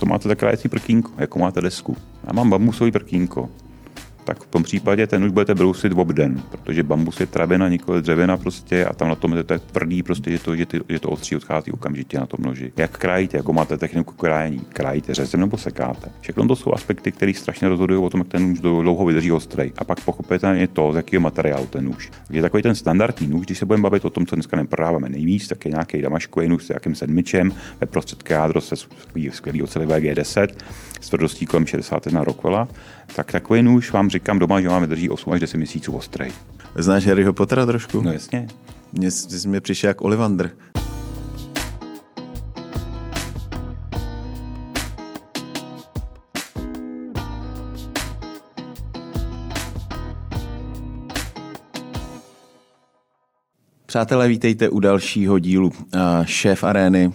co máte za krájecí prkínko, jako máte desku. Já mám bambusový prkínko, tak v tom případě ten už budete brousit obden, protože bambus je travina, nikoli dřevina prostě a tam na tom je to tvrdý, prostě, že to, že, ty, že to ostří odchází okamžitě na tom noži. Jak krájíte, jako máte techniku krájení, krájíte řezem nebo sekáte. Všechno to jsou aspekty, které strašně rozhodují o tom, jak ten nůž dlouho vydrží ostrý. A pak pochopitelně to, z jakého materiálu ten nůž. Je takový ten standardní nůž, když se budeme bavit o tom, co dneska neprodáváme nejvíc, tak je nějaký damaškový nůž s nějakým sedmičem, ve prostředku jádro se skvělý oceli VG10 s tvrdostí kolem 61 Rockwella, tak takový nůž vám říkám doma, že vám vydrží 8 až 10 měsíců ostrý. Znáš Harryho Pottera trošku? No jasně. Mně, mě přišel jak Olivander. Přátelé, vítejte u dalšího dílu Šéf Arény.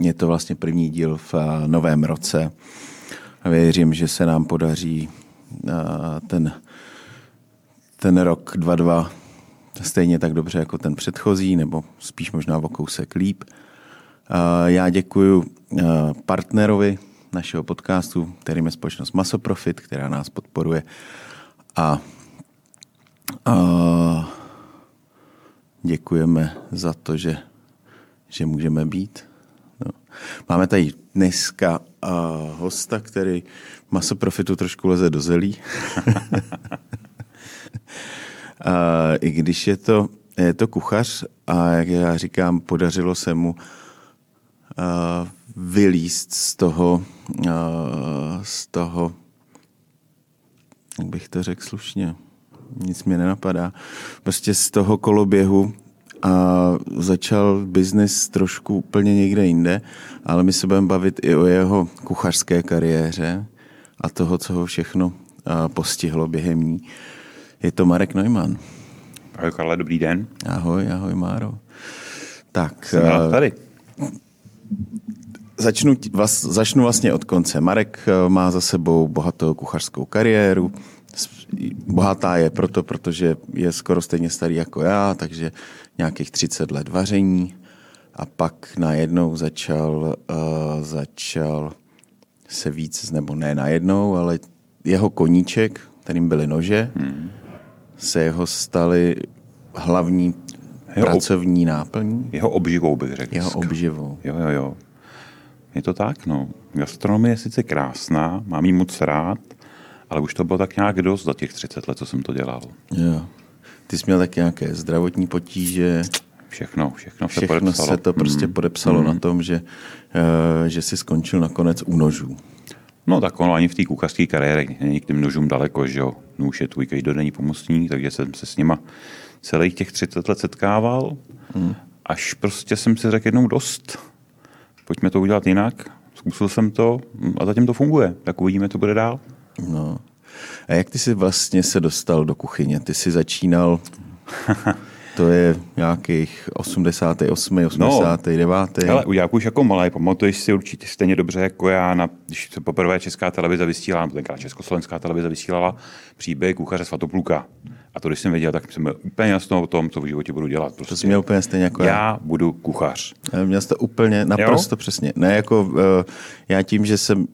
Je to vlastně první díl v novém roce. Věřím, že se nám podaří ten, ten rok 22 stejně tak dobře jako ten předchozí, nebo spíš možná o kousek líp. Já děkuji partnerovi našeho podcastu, kterým je společnost Masoprofit, která nás podporuje. A, a děkujeme za to, že, že můžeme být. No. Máme tady dneska uh, hosta, který masoprofitu trošku leze do zelí. a, I když je to, je to kuchař a jak já říkám, podařilo se mu a, vylíst z toho, a, z toho, jak bych to řekl slušně, nic mě nenapadá, prostě z toho koloběhu a začal biznis trošku úplně někde jinde, ale my se budeme bavit i o jeho kuchařské kariéře a toho, co ho všechno postihlo během ní. Je to Marek Neumann. Ahoj Karle, dobrý den. Ahoj, ahoj Máro. Tak, Jsem tady. Začnu, vlast, začnu vlastně od konce. Marek má za sebou bohatou kuchařskou kariéru. Bohatá je proto, protože je skoro stejně starý jako já, takže nějakých 30 let vaření. A pak najednou začal, uh, začal se víc, nebo ne najednou, ale jeho koníček, kterým byly nože, hmm. se jeho staly hlavní jeho pracovní ob... náplní. Jeho obživou bych řekl. Jeho obživou. Jo, jo, jo. Je to tak, no. Gastronomie je sice krásná, mám ji moc rád, ale už to bylo tak nějak dost za těch 30 let, co jsem to dělal. Jo. Ty jsi měl taky nějaké zdravotní potíže. Všechno, všechno, se všechno podepsalo. se to prostě mm. podepsalo mm. na tom, že, uh, že jsi skončil nakonec u nožů. No tak ono ani v té kuchařské kariéře není k těm nožům daleko, že jo. Nůž je tvůj každodenní pomocník, takže jsem se s nima celých těch 30 let setkával, mm. až prostě jsem si řekl jednou dost. Pojďme to udělat jinak. Zkusil jsem to a zatím to funguje. Tak uvidíme, co bude dál. No. A jak ty jsi vlastně se dostal do kuchyně? Ty jsi začínal To je nějakých 88, 89. No, ale já už jako malý, pamatuješ si určitě stejně dobře jako já, na, když se poprvé Česká televize vysílala, tenkrát Československá televize vysílala příběh kuchaře Svatopluka. A to, když jsem věděl, tak jsem byl úplně jasno o tom, co v životě budu dělat. Prostě. To jsi měl úplně stejně jako já. Já budu kuchař. Měl jsi to úplně naprosto jo? přesně. Ne jako uh, já tím, že jsem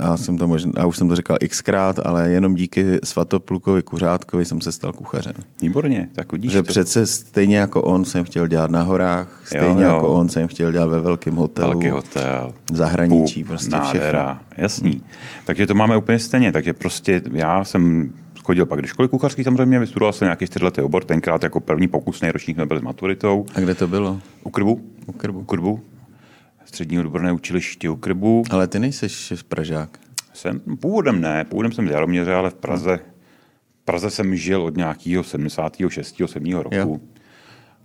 já jsem to možná, já už jsem to říkal xkrát, ale jenom díky Svatoplukovi Kuřátkovi jsem se stal kuchařem. Výborně, tak vidíš Že to. přece stejně jako on jsem chtěl dělat na horách, stejně jo, jo. jako on jsem chtěl dělat ve velkém hotelu. Velký hotel. V zahraničí, Pů, prostě nádhera, všechno. Jasný. Takže to máme úplně stejně, takže prostě já jsem chodil pak do školy kuchařský samozřejmě, vystudoval jsem nějaký čtyřletý obor, tenkrát jako první pokusný ročník jsme byli s maturitou. A kde to bylo? U Krbu. U Krbu. U Krbu střední odborné učiliště u Krbu. Ale ty nejseš Pražák. Jsem, původem ne, původem jsem z Jaroměře, ale v Praze, v Praze jsem žil od nějakého 76. 7. roku. Jo.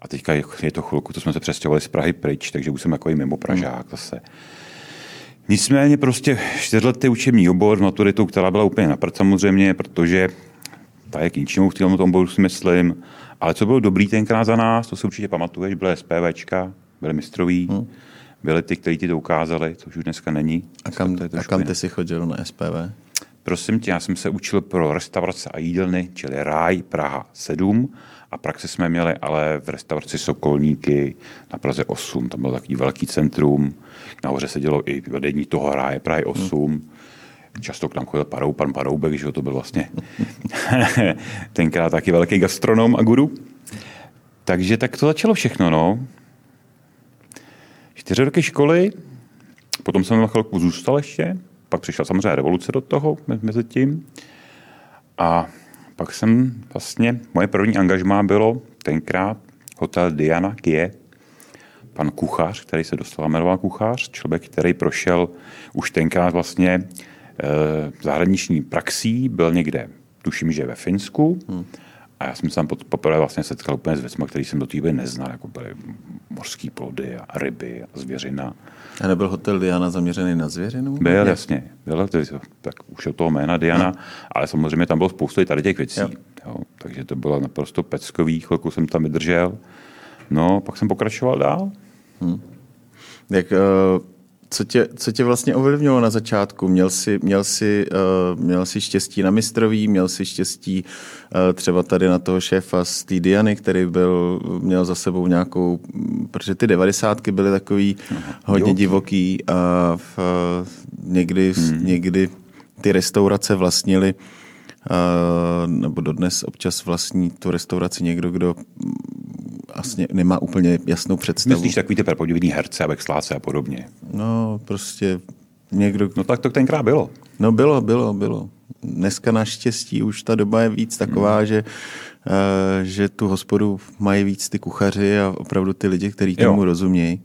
A teďka je to chvilku, to jsme se přestěhovali z Prahy pryč, takže už jsem jako i mimo Pražák hmm. zase. Nicméně prostě čtyřletý učební obor s maturitou, která byla úplně na prd samozřejmě, protože ta je k ničemu v tom oboru si myslím. Ale co bylo dobrý tenkrát za nás, to si určitě pamatuješ, byly SPVčka, byly mistroví. Hmm byli ty, kteří ti to ukázali, což už dneska není. A kam, a kam ty jsi chodil na SPV? Prosím tě, já jsem se učil pro restaurace a jídelny, čili Ráj Praha 7 a praxi jsme měli ale v restauraci Sokolníky na Praze 8. Tam byl takový velký centrum. Nahoře se dělo i vedení toho ráje Prahy 8. Hmm. Často k nám chodil Parou, pan Paroubek, že to byl vlastně tenkrát taky velký gastronom a guru. Takže tak to začalo všechno, no. Čtyři roky školy, potom jsem na chvilku zůstal ještě, pak přišla samozřejmě revoluce do toho mezi tím. A pak jsem vlastně, moje první angažmá bylo tenkrát hotel Diana Kie, pan kuchař, který se dostal jmenoval kuchař, člověk, který prošel už tenkrát vlastně e, zahraniční praxí, byl někde, tuším, že ve Finsku, hmm. A já jsem se tam poprvé vlastně setkal úplně s věcmi, které jsem do té doby neznal, jako byly mořské plody a ryby a zvěřina. A nebyl hotel Diana zaměřený na zvěřinu? Byl, jasně. Byl, tak už od toho jména Diana, no. ale samozřejmě tam bylo spoustu i tady těch věcí. Jo. Jo, takže to bylo naprosto peckový, chvilku jsem tam vydržel. No, pak jsem pokračoval dál. Hmm. Jak, uh, co tě, co tě vlastně ovlivnilo na začátku? Měl jsi, měl jsi, uh, měl jsi štěstí na mistrový, měl jsi štěstí uh, třeba tady na toho šéfa z té Diany, který byl, měl za sebou nějakou, protože ty devadesátky byly takový Aha, hodně jo. divoký a v, uh, někdy, hmm. někdy ty restaurace vlastnili Uh, nebo dodnes občas vlastní tu restauraci někdo, kdo vlastně nemá úplně jasnou představu. Myslíš takový ty prapodivný herce a Vexláce a podobně? No, prostě někdo... No tak to tenkrát bylo. No bylo, bylo, bylo. Dneska naštěstí už ta doba je víc taková, hmm. že, uh, že tu hospodu mají víc ty kuchaři a opravdu ty lidi, kteří tomu rozumějí.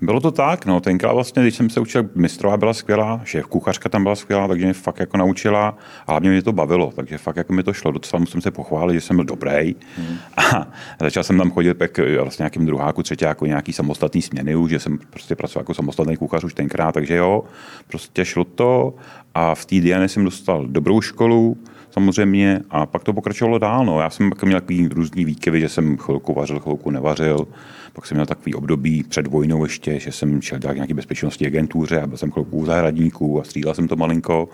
Bylo to tak, no, tenkrát vlastně, když jsem se učil, mistrová byla skvělá, šéf kuchařka tam byla skvělá, takže mě fakt jako naučila a hlavně mě to bavilo, takže fakt jako mi to šlo, docela musím se pochválit, že jsem byl dobrý hmm. a začal jsem tam chodit pak eh, vlastně nějakým druháku, třetíku, nějaký samostatný směny už, že jsem prostě pracoval jako samostatný kuchař už tenkrát, takže jo, prostě šlo to a v té Diane jsem dostal dobrou školu, samozřejmě a pak to pokračovalo dál. No. Já jsem měl takový různý výkyvy, že jsem chvilku vařil, chvilku nevařil. Pak jsem měl takový období před vojnou ještě, že jsem šel dělat nějaké bezpečnostní agentuře a byl jsem chvilku u zahradníků a střílel jsem to malinko.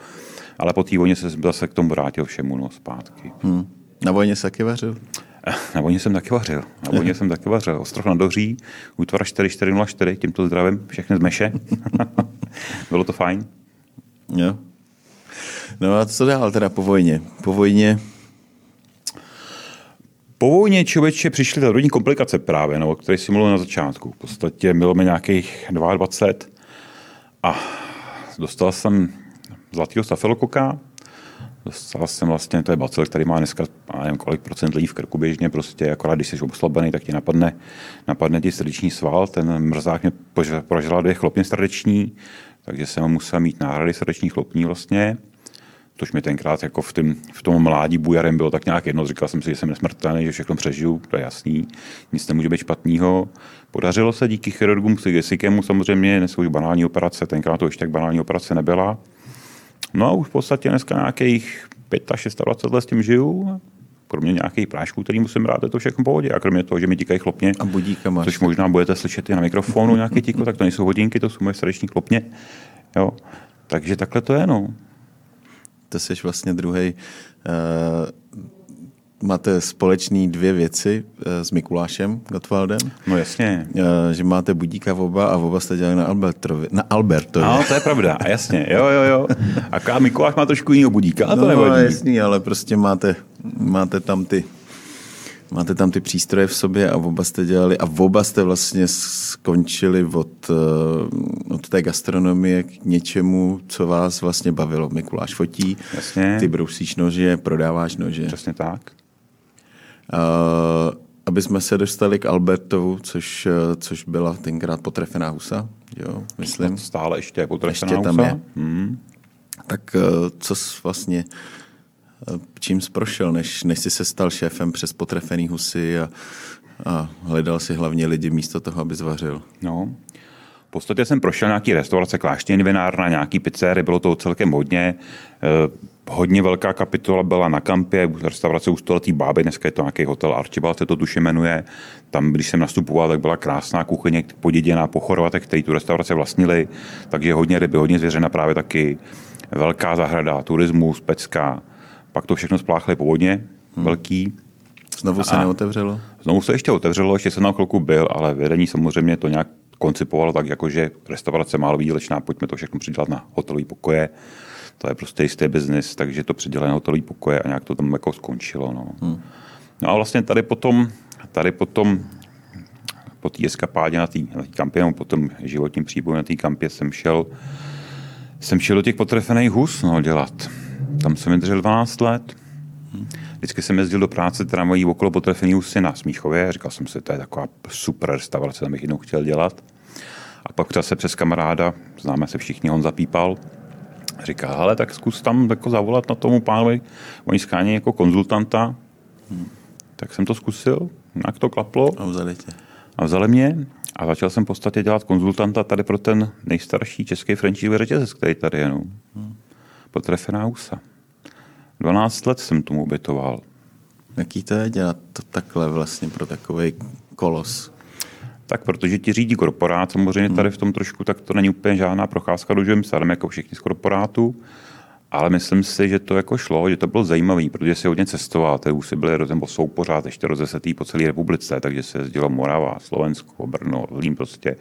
Ale po té vojně se zase k tomu vrátil všemu no, zpátky. Hmm. Na vojně se taky vařil? Na vojně jsem taky vařil. Na vojně jsem taky vařil. Ostrov na Doří, útvar 4404, tímto zdravím všechny z Meše. Bylo to fajn. Jo. No a co dál teda po vojně? Po vojně po vojně člověče přišly ta rodní komplikace právě, no, o které si mluvil na začátku. V podstatě bylo mi nějakých 22 a dostal jsem zlatého stafilokoka, Dostal jsem vlastně, to je bacil, který má dneska, nevím kolik procent lidí v krku běžně, prostě akorát když jsi oslabený, tak ti napadne, napadne ti srdeční sval, ten mrzák mě prožila dvě chlopně srdeční, takže jsem musel mít náhrady srdečních chlopní vlastně což mi tenkrát jako v, tým, v tom mládí bujarem bylo tak nějak jedno. Říkal jsem si, že jsem nesmrtelný, že všechno přežiju, to je jasný, nic nemůže být špatného. Podařilo se díky chirurgům Sigesikemu samozřejmě, dneska už banální operace, tenkrát to ještě tak banální operace nebyla. No a už v podstatě dneska nějakých 25 let s tím žiju kromě nějakých prášků, který musím brát, je to všechno pohodě. A kromě toho, že mi tikají chlopně, a budíkama. což možná budete slyšet i na mikrofonu nějaký tiko, tak to nejsou hodinky, to jsou moje srdeční chlopně. Jo. Takže takhle to je, no to jsi vlastně druhý. Uh, máte společný dvě věci uh, s Mikulášem Gottwaldem. No jasně. Uh, že máte budíka v oba a oba jste dělali na Albertovi. Na Albertovi. No, to je pravda. A jasně, jo, jo, jo. A Mikuláš má trošku jiného budíka, a to no, nevadí. jasný, ale prostě máte, máte tam ty máte tam ty přístroje v sobě a oba jste dělali a oba jste vlastně skončili od, eh, od té gastronomie k něčemu, co vás vlastně bavilo. Mikuláš fotí, Jasně. ty brousíš nože, prodáváš nože. Přesně tak. Uh, aby jsme se dostali k Albertovu, což, eh, což byla tenkrát potrefená husa, jo, myslím. Stále ještě je potrefená ještě tam husa. Je. Hmm. Tak co jsi vlastně čím jsi prošel, než, než jsi se stal šéfem přes potrefený husy a, a hledal si hlavně lidi místo toho, aby zvařil? No, v podstatě jsem prošel nějaký restaurace, kláštění vinárna, nějaký pizzery, bylo to celkem hodně. Eh, hodně velká kapitola byla na kampě, restaurace u stoletý báby, dneska je to nějaký hotel Archibald, se to tuše jmenuje. Tam, když jsem nastupoval, tak byla krásná kuchyně poděděná po Chorvatech, který tu restauraci vlastnili, takže hodně ryby, hodně zvěřena právě taky velká zahrada, turismus, pecka. Pak to všechno spláchli povodně, hmm. velký. Znovu se a neotevřelo? Znovu se ještě otevřelo, ještě jsem na chvilku byl, ale vedení samozřejmě to nějak koncipovalo tak, jako že restaurace málo výdělečná, pojďme to všechno přidělat na hotelové pokoje. To je prostě jistý biznis, takže to přidělali na hotelové pokoje a nějak to tam jako skončilo. No. Hmm. no a vlastně tady potom, tady potom po té eskapádě na té kampě, nebo po tom životním příboji na té kampě jsem šel, jsem šel do těch potrefených hus no, dělat. Tam jsem vydržel 12 let. Vždycky jsem jezdil do práce tramvají okolo potrefený husy na Smíchově. Říkal jsem si, to je taková super restaurace, tam bych jednou chtěl dělat. A pak se přes kamaráda, známe se všichni, on zapípal, říká, ale tak zkus tam jako zavolat na tomu pánovi, oni schání jako konzultanta. Hmm. Tak jsem to zkusil, jak to klaplo. A vzali tě. A vzali mě a začal jsem v podstatě dělat konzultanta tady pro ten nejstarší český franchise řetězec, který tady je. No. Hmm. Potrefená husa. 12 let jsem tomu ubytoval. Jaký to je dělat to takhle vlastně pro takový kolos? Tak protože ti řídí korporát, samozřejmě tady v tom trošku, tak to není úplně žádná procházka dužím sadem, jako všichni z korporátu, ale myslím si, že to jako šlo, že to bylo zajímavé, protože si hodně cestoval, ty už si byly, nebo jsou pořád ještě rozesetý po celé republice, takže se jezdilo Morava, Slovensko, Brno, Lím prostě.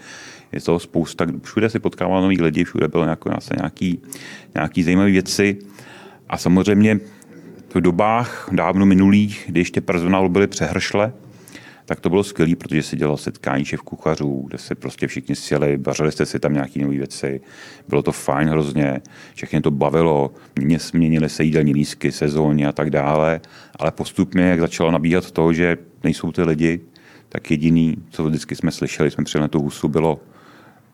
Je toho spousta, všude si potkával nový lidi, všude bylo nějaký, nějaký, nějaký zajímavé věci. A samozřejmě v dobách dávno minulých, kdy ještě personálu byly přehršle, tak to bylo skvělé, protože se dělalo setkání šéf kuchařů, kde se prostě všichni sjeli, vařili jste si tam nějaké nové věci. Bylo to fajn hrozně, všechny to bavilo, mě změnily se jídelní lísky, sezóny a tak dále, ale postupně, jak začalo nabíhat to, že nejsou ty lidi, tak jediný, co vždycky jsme slyšeli, jsme přijeli na tu husu, bylo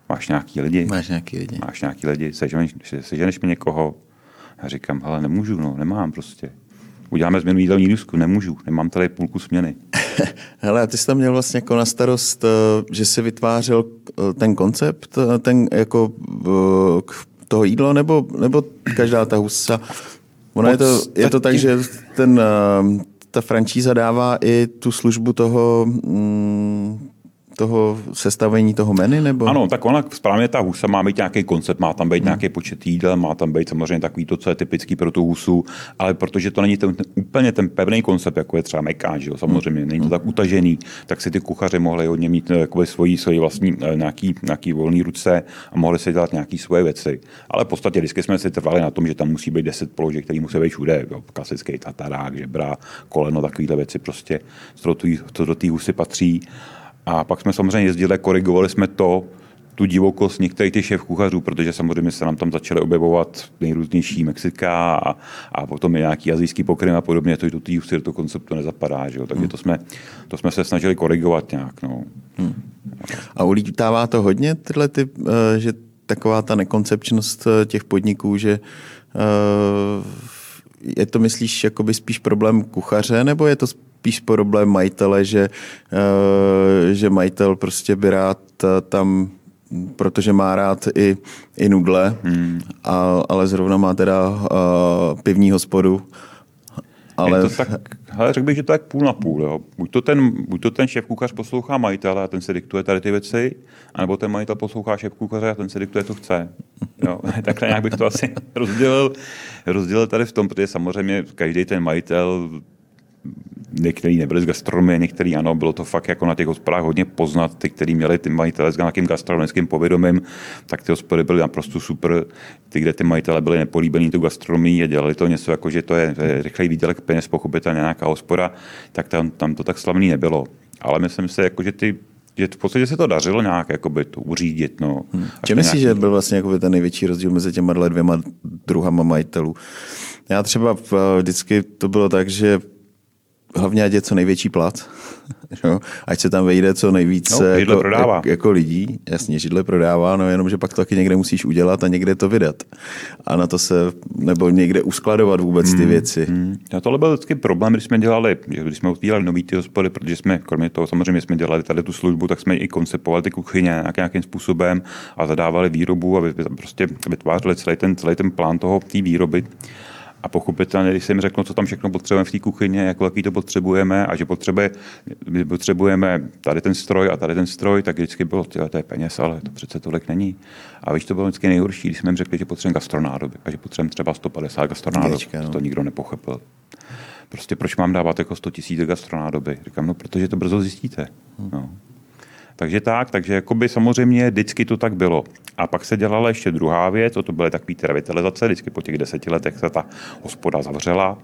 máš nějaký lidi? Máš nějaký lidi. Máš nějaký lidi, seženeš, seženeš mi někoho? A říkám, ale nemůžu, no, nemám prostě uděláme změnu jídelní lístku, nemůžu, nemám tady půlku směny. Hele, ty jsi tam měl vlastně jako na starost, eh, že si vytvářel eh, ten koncept, eh, ten jako toho jídlo, nebo, nebo každá ta husa? Ono je to, je to tak, že ten, ta franšíza dává i tu službu toho, mm, toho sestavení toho menu? Nebo? Ano, tak ona správně ta husa má být nějaký koncept, má tam být hmm. nějaký počet jídel, má tam být samozřejmě takový to, co je typický pro tu husu, ale protože to není ten, ten úplně ten pevný koncept, jako je třeba mekáč, jo, samozřejmě, není to hmm. tak utažený, tak si ty kuchaři mohli hodně mít eh, jakoby svoji, svoji vlastní eh, nějaký, nějaký volný ruce a mohli si dělat nějaké svoje věci. Ale v podstatě vždycky jsme si trvali na tom, že tam musí být 10 položek, které musí být všude, jo, klasický tatarák, žebra, koleno, takovéhle věci prostě, co do té husy patří. A pak jsme samozřejmě jezdili, korigovali jsme to, tu divokost některých těch šéf kuchařů, protože samozřejmě se nám tam začaly objevovat nejrůznější Mexika a, a potom i nějaký azijský pokrym a podobně, to i do té do konceptu nezapadá, že jo? takže hmm. to, jsme, to jsme se snažili korigovat nějak. No. Hmm. A ulítává to hodně tyhle ty, eh, že taková ta nekoncepčnost eh, těch podniků, že uh, je to, myslíš, jakoby spíš problém kuchaře, nebo je to spíš problém majitele, že, uh, že majitel prostě by rád uh, tam protože má rád i, i nudle, hmm. a, ale zrovna má teda uh, pivní hospodu. Ale... Je to tak, hele, řekl bych, že to je půl na půl. Jo. Buď, to ten, buď to ten šéf kuchař poslouchá majitele a ten se diktuje tady ty věci, anebo ten majitel poslouchá šéf kuchaře a ten se diktuje, co chce. Jo. Takhle nějak bych to asi rozdělil, rozdělil tady v tom, protože samozřejmě každý ten majitel některý nebyli z gastronomie, některý ano, bylo to fakt jako na těch hospodách hodně poznat, ty, kteří měli ty majitele s nějakým gastronomickým povědomím, tak ty hospody byly naprosto super. Ty, kde ty majitele byli nepolíbení tu gastronomii a dělali to něco jako, že to je, rychlej výdělek peněz, pochopitelně nějaká hospoda, tak tam, tam to tak slavný nebylo. Ale myslím si, jako, že ty že v podstatě se to dařilo nějak jakoby, to uřídit. No, hmm. Čím myslíš, nějaký... že byl vlastně jakoby, ten největší rozdíl mezi těma dvěma druhama majitelů? Já třeba vždycky to bylo tak, že hlavně ať je co největší plat, jo? ať se tam vejde co nejvíce no, jako, prodává. Jak, jako lidí. Jasně, židle prodává, no jenom, že pak to taky někde musíš udělat a někde to vydat. A na to se, nebo někde uskladovat vůbec ty hmm, věci. Hmm. A tohle byl vždycky problém, když jsme dělali, když jsme otvírali nový ty hospody, protože jsme, kromě toho samozřejmě jsme dělali tady tu službu, tak jsme i koncepovali ty kuchyně nějak, nějakým způsobem a zadávali výrobu a prostě vytvářeli celý ten, celý ten plán toho té výroby. A pochopitelně, když jsem řekl, co tam všechno potřebujeme v té kuchyni, jak velký to potřebujeme a že potřebuje, my potřebujeme tady ten stroj a tady ten stroj, tak vždycky bylo, tyhle, to je peněz, ale to přece tolik není. A víš, to bylo vždycky nejhorší, když jsme jim řekli, že potřebujeme gastronádoby a že potřebujeme třeba 150 gastronádob. No. To nikdo nepochopil. Prostě proč mám dávat jako 100 000 gastronádoby? Říkám, no protože to brzo zjistíte. No. Takže tak, takže jakoby samozřejmě vždycky to tak bylo. A pak se dělala ještě druhá věc, to byly takové ty revitalizace, vždycky po těch deseti letech se ta hospoda zavřela,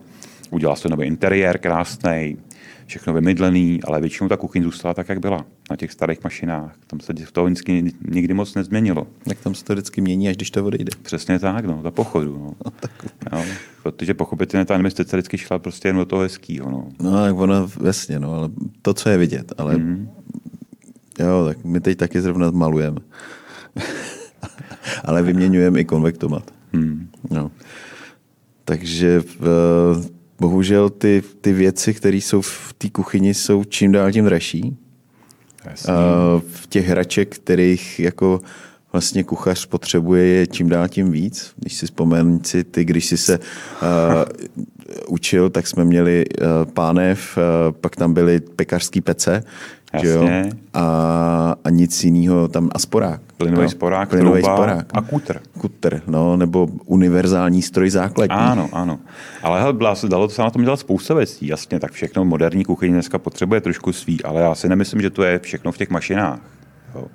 udělal se nový interiér krásný, všechno vymydlený, ale většinou ta kuchyň zůstala tak, jak byla na těch starých mašinách. Tam se to vždycky nikdy moc nezměnilo. Jak tam se to vždycky mění, až když to odejde. Přesně tak, no, za pochodu. No. no, protože pochopitelně ta investice vždycky šla prostě jen do toho hezkýho. No, no tak ono, jasně, no, ale to, co je vidět, ale mm. Jo, tak my teď taky zrovna malujeme. ale vyměňujeme i konvektomat. Mm. No. Takže v, bohužel ty, ty věci, které jsou v té kuchyni, jsou čím dál tím dražší. Jasně. V těch hraček, kterých jako vlastně kuchař potřebuje je čím dál tím víc. Když si vzpomenu si ty, když jsi se uh, učil, tak jsme měli uh, pánev, uh, pak tam byly pekařský pece, Jasně. Jo? A, a nic jiného tam, a sporák. Plynový no? sporák, Plynový trouba sporák. a kutr. Kutr, no, nebo univerzální stroj základní. Ano, ano. Ale hele, byla, dalo se na tom dělat spousta věcí, jasně, tak všechno moderní kuchyně dneska potřebuje trošku svý, ale já si nemyslím, že to je všechno v těch mašinách. Jo.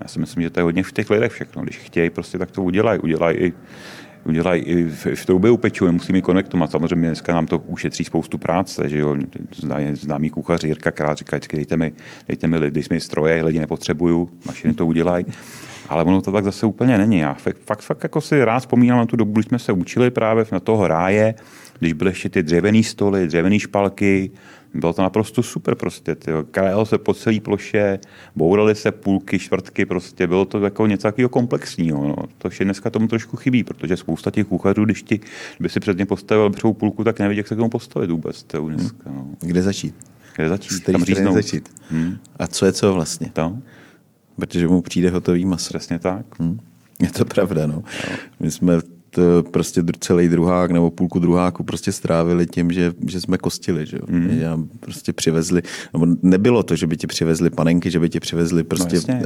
Já si myslím, že to je hodně v těch lidech všechno. Když chtějí, prostě tak to udělají. Udělají i udělají i v, v troubě upeču, musíme ji konektovat. Samozřejmě dneska nám to ušetří spoustu práce, že jo, známý kuchař Jirka Král říká, dejte mi, dejte mi lidi, mi stroje, lidi nepotřebuju, mašiny to udělají. Ale ono to tak zase úplně není. Já fakt, fakt, fakt jako si rád vzpomínám na tu dobu, kdy jsme se učili právě na toho ráje, když byly ještě ty dřevěné stoly, dřevěné špalky, bylo to naprosto super prostě. Krajelo se po celé ploše, bouraly se půlky, čtvrtky, prostě bylo to jako něco takového komplexního. No. To je dneska tomu trošku chybí, protože spousta těch kuchařů, když ti, by si před ně postavil přou půlku, tak neví, jak se k tomu postavit vůbec. To dneska, no. Kde začít? Kde začít? Tam začít. Hmm. A co je co vlastně? To? Protože mu přijde hotový maso. Přesně tak. Hmm. Je to pravda, no. My jsme prostě celý druhák nebo půlku druháku prostě strávili tím, že, že jsme kostili, že jo. Mm. Že prostě přivezli, nebo nebylo to, že by ti přivezli panenky, že by ti přivezli prostě no, uh,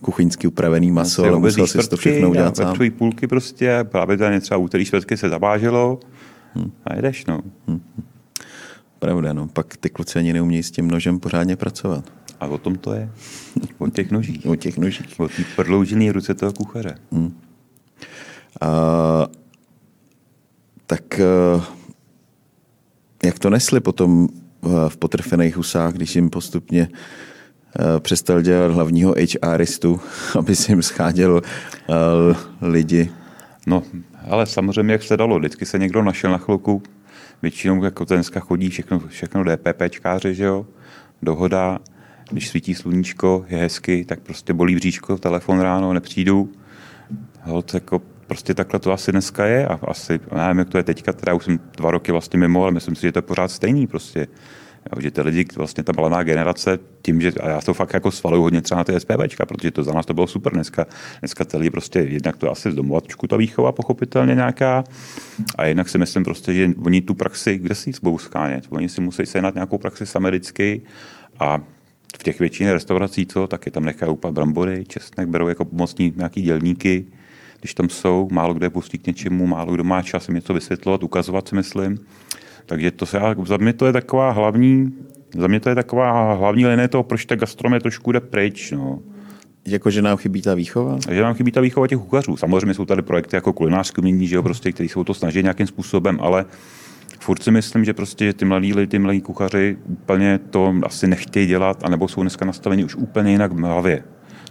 kuchyňsky upravený maso, ale musel si to všechno udělat sám. půlky prostě, právě tady třeba úterý čtvrtky se zaváželo hmm. a jedeš, no. Hmm. Pravda, no. Pak ty kluci ani neumějí s tím nožem pořádně pracovat. A o tom to je. O těch nožích. o těch nožích. O té prodloužené ruce toho kuchaře. Hmm. A, tak jak to nesli potom v potrfených husách, když jim postupně přestal dělat hlavního HRistu, aby si jim scháděl lidi? No, ale samozřejmě, jak se dalo, vždycky se někdo našel na chvilku, většinou jako dneska chodí všechno, všechno DPPčkáři, že jo, dohoda, když svítí sluníčko, je hezky, tak prostě bolí bříško, telefon ráno, nepřijdu. Hold, jako prostě takhle to asi dneska je a asi, nevím, jak to je teďka, teda už jsem dva roky vlastně mimo, ale myslím si, že to je pořád stejný prostě. Jo, že ty lidi, vlastně ta mladá generace, tím, že a já to fakt jako svaluju hodně třeba na ty SPVčka, protože to za nás to bylo super dneska. Dneska ty lidi prostě jednak to asi z domova trošku ta výchova pochopitelně nějaká a jednak si myslím prostě, že oni tu praxi, kde si budou skánět, oni si musí sehnat nějakou praxi americky a v těch většině restaurací, co, taky tam nechají úplně brambory, česnek, berou jako pomocní nějaký dělníky, když tam jsou, málo kdo je pustí k něčemu, málo kdo má čas jim něco vysvětlovat, ukazovat si myslím. Takže to se, za mě to je taková hlavní, za mě to je taková hlavní linie toho, proč ta gastronomie trošku jde pryč. No. Jako, že nám chybí ta výchova? Že nám chybí ta výchova těch kuchařů. Samozřejmě jsou tady projekty jako kulinářské umění, že jo, prostě, který jsou to snaží nějakým způsobem, ale furt si myslím, že prostě že ty mladí lidi, ty mladí kuchaři úplně to asi nechtějí dělat, anebo jsou dneska nastaveni už úplně jinak v hlavě,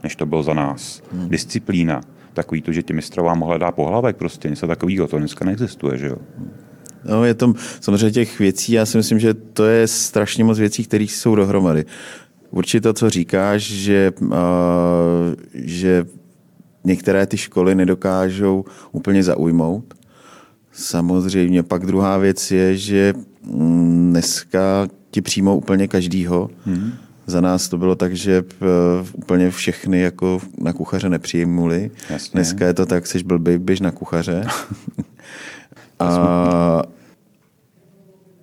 než to bylo za nás. Hmm. Disciplína takový to, že ti mistrovám hledá pohlavek, prostě něco takového, to dneska neexistuje, že jo. No, je to samozřejmě těch věcí, já si myslím, že to je strašně moc věcí, které jsou dohromady. Určitě to, co říkáš, že, uh, že některé ty školy nedokážou úplně zaujmout. Samozřejmě pak druhá věc je, že mm, dneska ti přijmou úplně každýho. Hmm za nás to bylo tak, že eh, úplně všechny jako na kuchaře nepřijmuli. Jasně. Dneska je to tak, jsi blbý, běž na kuchaře. A,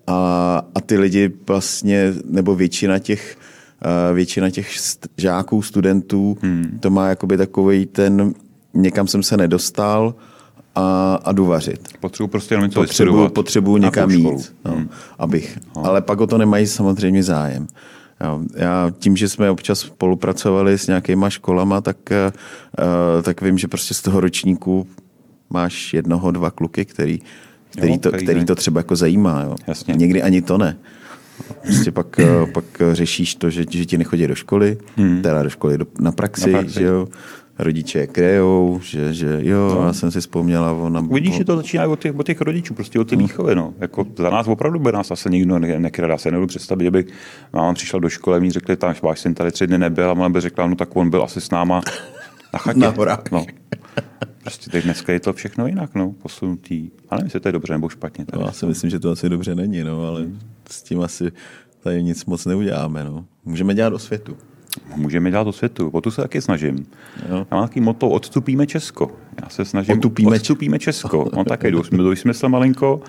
a, a ty lidi vlastně, nebo většina těch, uh, většina těch žáků, studentů, hmm. to má jakoby takový ten, někam jsem se nedostal a, a jdu vařit. Potřebuji prostě jenom něco Potřebuji, potřebuji někam jít, no, hmm. abych. No. Ale pak o to nemají samozřejmě zájem. Já tím, že jsme občas spolupracovali s nějakýma školama, tak, uh, tak vím, že prostě z toho ročníku máš jednoho, dva kluky, který, který, jo, to, který to třeba jako zajímá. Jo. Jasně. Někdy ani to ne. Prostě pak, eh, pak řešíš to, že, že ti nechodí do školy, hmm. teda do školy do, na praxi, na praxi. Že jo rodiče krejou, že, že jo, no. já jsem si vzpomněla. Ona, Vidíš, že to začíná od těch, od těch rodičů, prostě od té výchovy. No. Jako za nás opravdu by nás asi nikdo ne, nekradá. Se nebudu představit, že by máma přišla do školy a mi řekli, tam váš syn tady tři dny nebyl a ona by řekla, no tak on byl asi s náma na chatě. Na horách. No. Prostě teď dneska je to všechno jinak, no, posunutý. A nevím, jestli to je dobře nebo špatně. No, já si myslím, že to asi dobře není, no, ale hmm. s tím asi tady nic moc neuděláme. No. Můžeme dělat o světu můžeme dělat do světu. O tu se taky snažím. Jo. Já mám takový moto, odstupíme Česko. Já se snažím, Otupíme odstupíme Česko. On také jdu smysl malinko,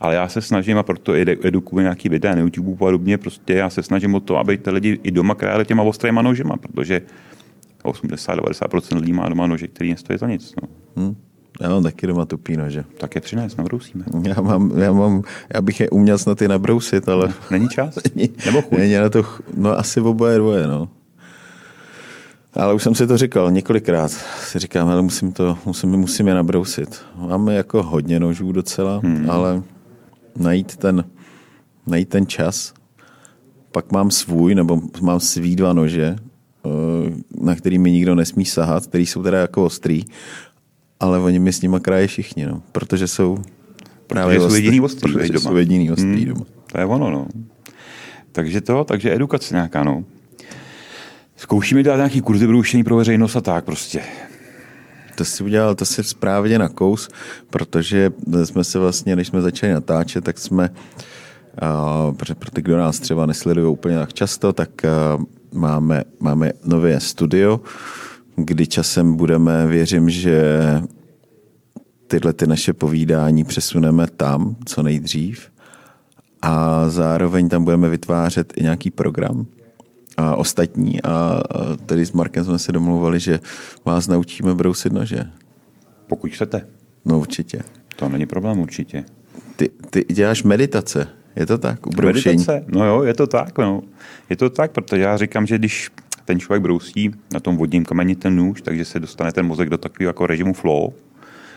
ale já se snažím a proto edukuji nějaký videa na YouTube a podobně, prostě já se snažím o to, aby ty lidi i doma králi těma ostrýma nožema, protože 80-90% lidí má doma nože, který nestojí za nic. No. Hmm. Já mám taky doma tupý nože. Tak je přinést, nabrousíme. Já, mám, já, mám, já bych je uměl snad i nabrousit, ale... Není čas? Není, Nebo chuť? Není na to, no asi oboje dvoje, no. Ale už jsem si to říkal několikrát. Si říkám, ale musím to, musím, musím je nabrousit. Máme jako hodně nožů docela, hmm. ale najít ten, najít ten čas. Pak mám svůj, nebo mám svý dva nože, eh, na který mi nikdo nesmí sahat, který jsou teda jako ostrý, ale oni mi s nima kraje všichni, no, protože jsou právě protože jsou jediný ostrý, protože doma. jsou jediný ostrý hmm. doma. To je ono, no. Takže to, takže edukace nějaká, no. Zkoušíme dělat nějaký kurzy broušení pro veřejnost a tak prostě. To si udělal, to si správně na kous, protože jsme se vlastně, než jsme začali natáčet, tak jsme, uh, pro ty, kdo nás třeba nesledují úplně tak často, tak uh, máme, máme nové studio, kdy časem budeme, věřím, že tyhle ty naše povídání přesuneme tam co nejdřív a zároveň tam budeme vytvářet i nějaký program, a ostatní. A tedy s Markem jsme se domluvali, že vás naučíme brousit nože. Pokud chcete. No určitě. To není problém určitě. Ty, ty děláš meditace, je to tak? U broušení? Meditace, no jo, je to tak. No. Je to tak, protože já říkám, že když ten člověk brousí na tom vodním kameni ten nůž, takže se dostane ten mozek do takového jako režimu flow,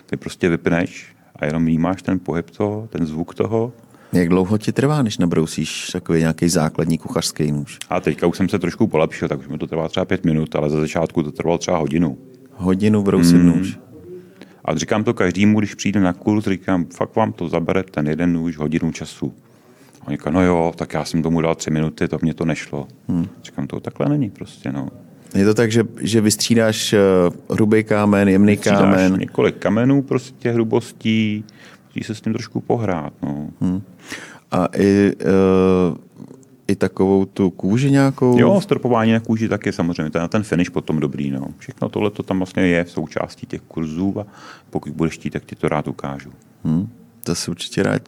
kdy prostě vypneš a jenom vnímáš ten pohyb toho, ten zvuk toho jak dlouho ti trvá, než nabrousíš takový nějaký základní kuchařský nůž? A teďka už jsem se trošku polepšil, tak už mi to trvá třeba pět minut, ale za začátku to trvalo třeba hodinu. Hodinu brousit mm. nůž? A říkám to každému, když přijde na kurz, říkám, fakt vám to zabere ten jeden nůž hodinu času. A on říká, no jo, tak já jsem tomu dal tři minuty, to mě to nešlo. Hmm. Říkám, to takhle není prostě, no. Je to tak, že, že vystřídáš uh, hrubý kámen, jemný kámen? několik kamenů prostě hrubostí, musí se s tím trošku pohrát. No. Hmm. A i, uh, i takovou tu kůži nějakou? Jo, stropování na kůži taky samozřejmě, ten, ten finish potom dobrý. No. Všechno tohle to tam vlastně je v součástí těch kurzů a pokud budeš chtít, tak ti to rád ukážu. Hmm. To si určitě rád.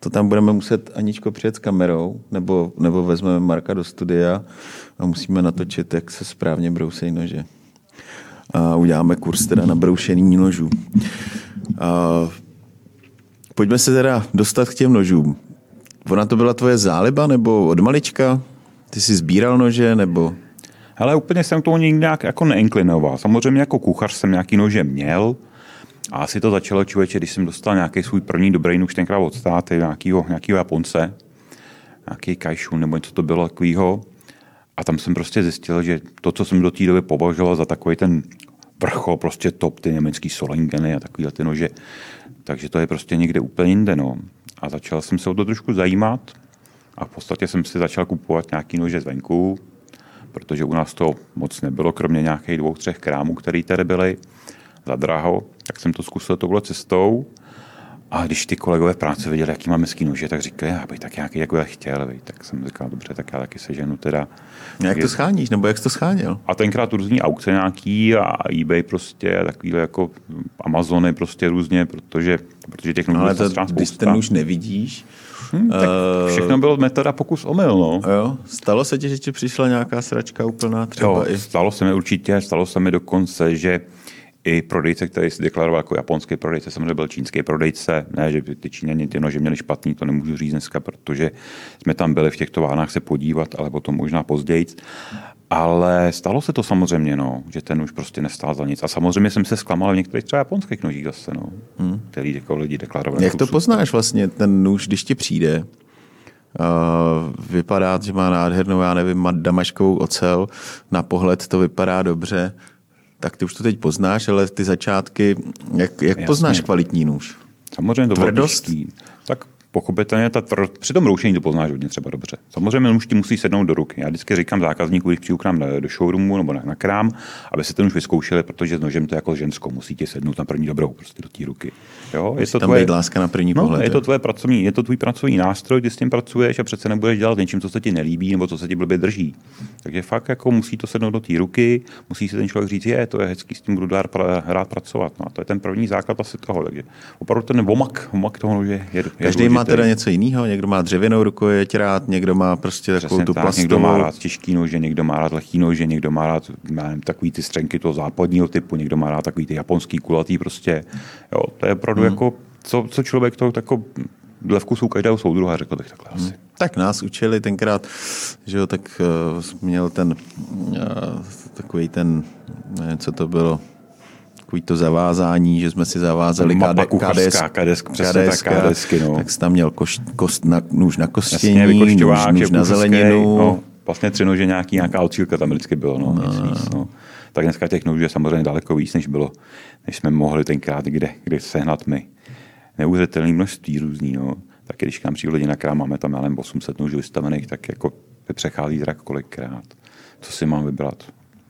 To tam budeme muset Aničko přijet s kamerou, nebo, nebo vezmeme Marka do studia a musíme natočit, jak se správně brousejí nože. A uděláme kurz teda na broušení nožů. A Pojďme se teda dostat k těm nožům. Ona to byla tvoje záliba nebo od malička? Ty jsi sbíral nože nebo? Ale úplně jsem tomu nikdy nějak jako neinklinoval. Samozřejmě jako kuchař jsem nějaký nože měl, a asi to začalo člověče, když jsem dostal nějaký svůj první dobrý nůž tenkrát od státy, nějakýho, nějakýho Japonce, nějaký kajšun nebo něco to bylo takového. A tam jsem prostě zjistil, že to, co jsem do té doby považoval za takový ten vrchol, prostě top, ty německý solingeny a takovýhle ty nože, takže to je prostě někde úplně jinde. No. A začal jsem se o to trošku zajímat a v podstatě jsem si začal kupovat nějaký nože zvenku, protože u nás to moc nebylo, kromě nějakých dvou, třech krámů, které tady byly za draho, tak jsem to zkusil touhle cestou A když ty kolegové v práci viděli, jaký máme ský nože, tak říkají, já bych tak nějaký jako já chtěl, vej. tak jsem říkal, dobře, tak já taky seženu teda. Jak to scháníš, nebo jak jsi to scháněl? A tenkrát různý aukce nějaký a eBay prostě, takovýhle jako Amazony prostě různě, protože, protože těch No, nožů ale se to, když ten už nevidíš, Hm, tak Eh, všechno bylo metoda pokus omyl, no. jo, stalo se ti, že ti přišla nějaká sračka úplná třeba Jo, i... stalo se mi určitě, stalo se mi dokonce, že i prodejce, který si deklaroval jako japonský prodejce, samozřejmě byl čínský prodejce, ne, že by ty Číňani ty nože měli špatný, to nemůžu říct dneska, protože jsme tam byli v těch továrnách se podívat, ale potom možná později. Ale stalo se to samozřejmě, no, že ten už prostě nestál za nic. A samozřejmě jsem se zklamal v některých třeba japonských nožích zase, no, hmm. který jako lidi deklarovali. Jak jako to poznáš vlastně, ten nůž, když ti přijde? Uh, vypadá, že má nádhernou, já nevím, damaškovou ocel, na pohled to vypadá dobře, tak ty už to teď poznáš, ale ty začátky, jak, jak Jasně. poznáš kvalitní nůž? Samozřejmě to bylo Tvrdost? těžký. Tak pochopitelně ta tvrdost, při tom roušení to poznáš hodně třeba dobře. Samozřejmě už ti musí sednout do ruky. Já vždycky říkám zákazníků, když přijdu k nám do showroomu nebo na, na krám, aby se ten už vyzkoušeli, protože s nožem to je jako žensko, musí ti sednout na první dobrou prostě do té ruky. Jo? Je to Tam být láska na první No, pohled. je to, tvoje pracovní, je to tvůj pracovní nástroj, ty s tím pracuješ a přece nebudeš dělat něčím, co se ti nelíbí nebo co se ti blbě drží. Takže fakt jako musí to sednout do té ruky, musí si ten člověk říct, je, to je hezký, s tím budu dát pra, rád pracovat. No, a to je ten první základ asi toho. Takže opravdu ten vomak, vomak toho nože je, je Každý má důležitý. teda něco jiného, někdo má dřevěnou rukojeť rád, někdo má prostě takovou Přesně tu tak, plastovou. někdo má rád těžký nože, někdo má rád lehký nože, někdo má rád nevím, takový ty střenky toho západního typu, někdo má rád takový ty japonský kulatý prostě. Jo, to je opravdu Hmm. jako, co, co člověk to jako dle vkusu každého soudruha, řekl bych takhle asi. Tak nás učili tenkrát, že jo, tak uh, měl ten uh, takový ten, nevím, co to bylo, takový to zavázání, že jsme si zavázali KD, KDS, přesně tak, KDSky, no. tak jsi tam měl koš, kost na, nůž na kostění, Jasně, nůž, nůž na zeleninu, No, vlastně tři nože nějaký, nějaká ocílka tam vždycky bylo. No, no, nic víc, no. Tak dneska těch nožů je samozřejmě daleko víc, než bylo, než jsme mohli tenkrát kde, kde sehnat my. Neuvěřitelné množství různý. No. Tak když k nám přijde lidi na krám, máme tam nevím, 800 nožů vystavených, tak jako přechází zrak kolikrát. Co si mám vybrat?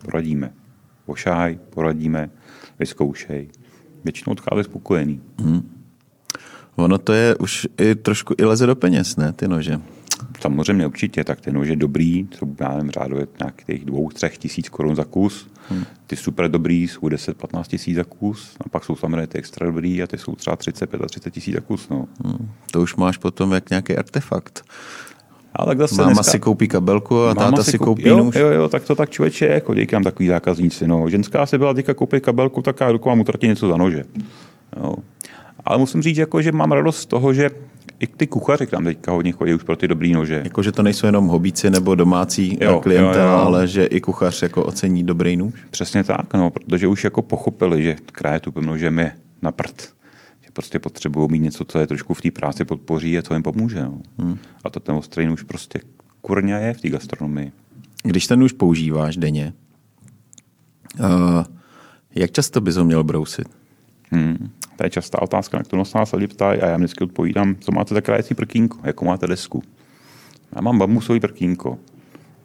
Poradíme. Ošáhaj, poradíme, vyzkoušej. Většinou odchází spokojený. ono to je už i trošku i leze do peněz, ne, ty nože. Samozřejmě určitě, tak ten nož je dobrý, jsou já nevím, řádově nějakých dvou, třech tisíc korun za kus. Hmm. Ty super dobrý jsou 10-15 tisíc za kus, a pak jsou samozřejmě ty extra dobrý a ty jsou třeba 30-35 tisíc za kus. No. Hmm. To už máš potom jak nějaký artefakt. Ale tak zase Máma dneska, si koupí kabelku a Máma táta si koupí jo, nůž. Jo, jo, tak to tak člověče je, k nám takový zákazníci. No. Ženská si byla teďka koupit kabelku, tak já jdu k vám utratí něco za nože. Jo. Ale musím říct, jako, že mám radost z toho, že i ty kuchaři k nám teďka hodně chodí už pro ty dobrý nože. Jako, že to nejsou jenom hobíci nebo domácí Jo, klientela, jo, jo. ale že i kuchař jako ocení dobrý nůž. Přesně tak, no, protože už jako pochopili, že kraje tu nožem je na prd. Prostě potřebují mít něco, co je trošku v té práci podpoří a co jim pomůže. No. Hmm. A to ten ostrý nůž prostě kurňa je v té gastronomii. Když ten nůž používáš denně, uh, jak často bys ho měl brousit? Hmm. To je častá otázka, na kterou se nás lidi ptají a já vždycky odpovídám, co máte za krajecí prkínko, jakou máte desku. Já mám bambusový prkínko.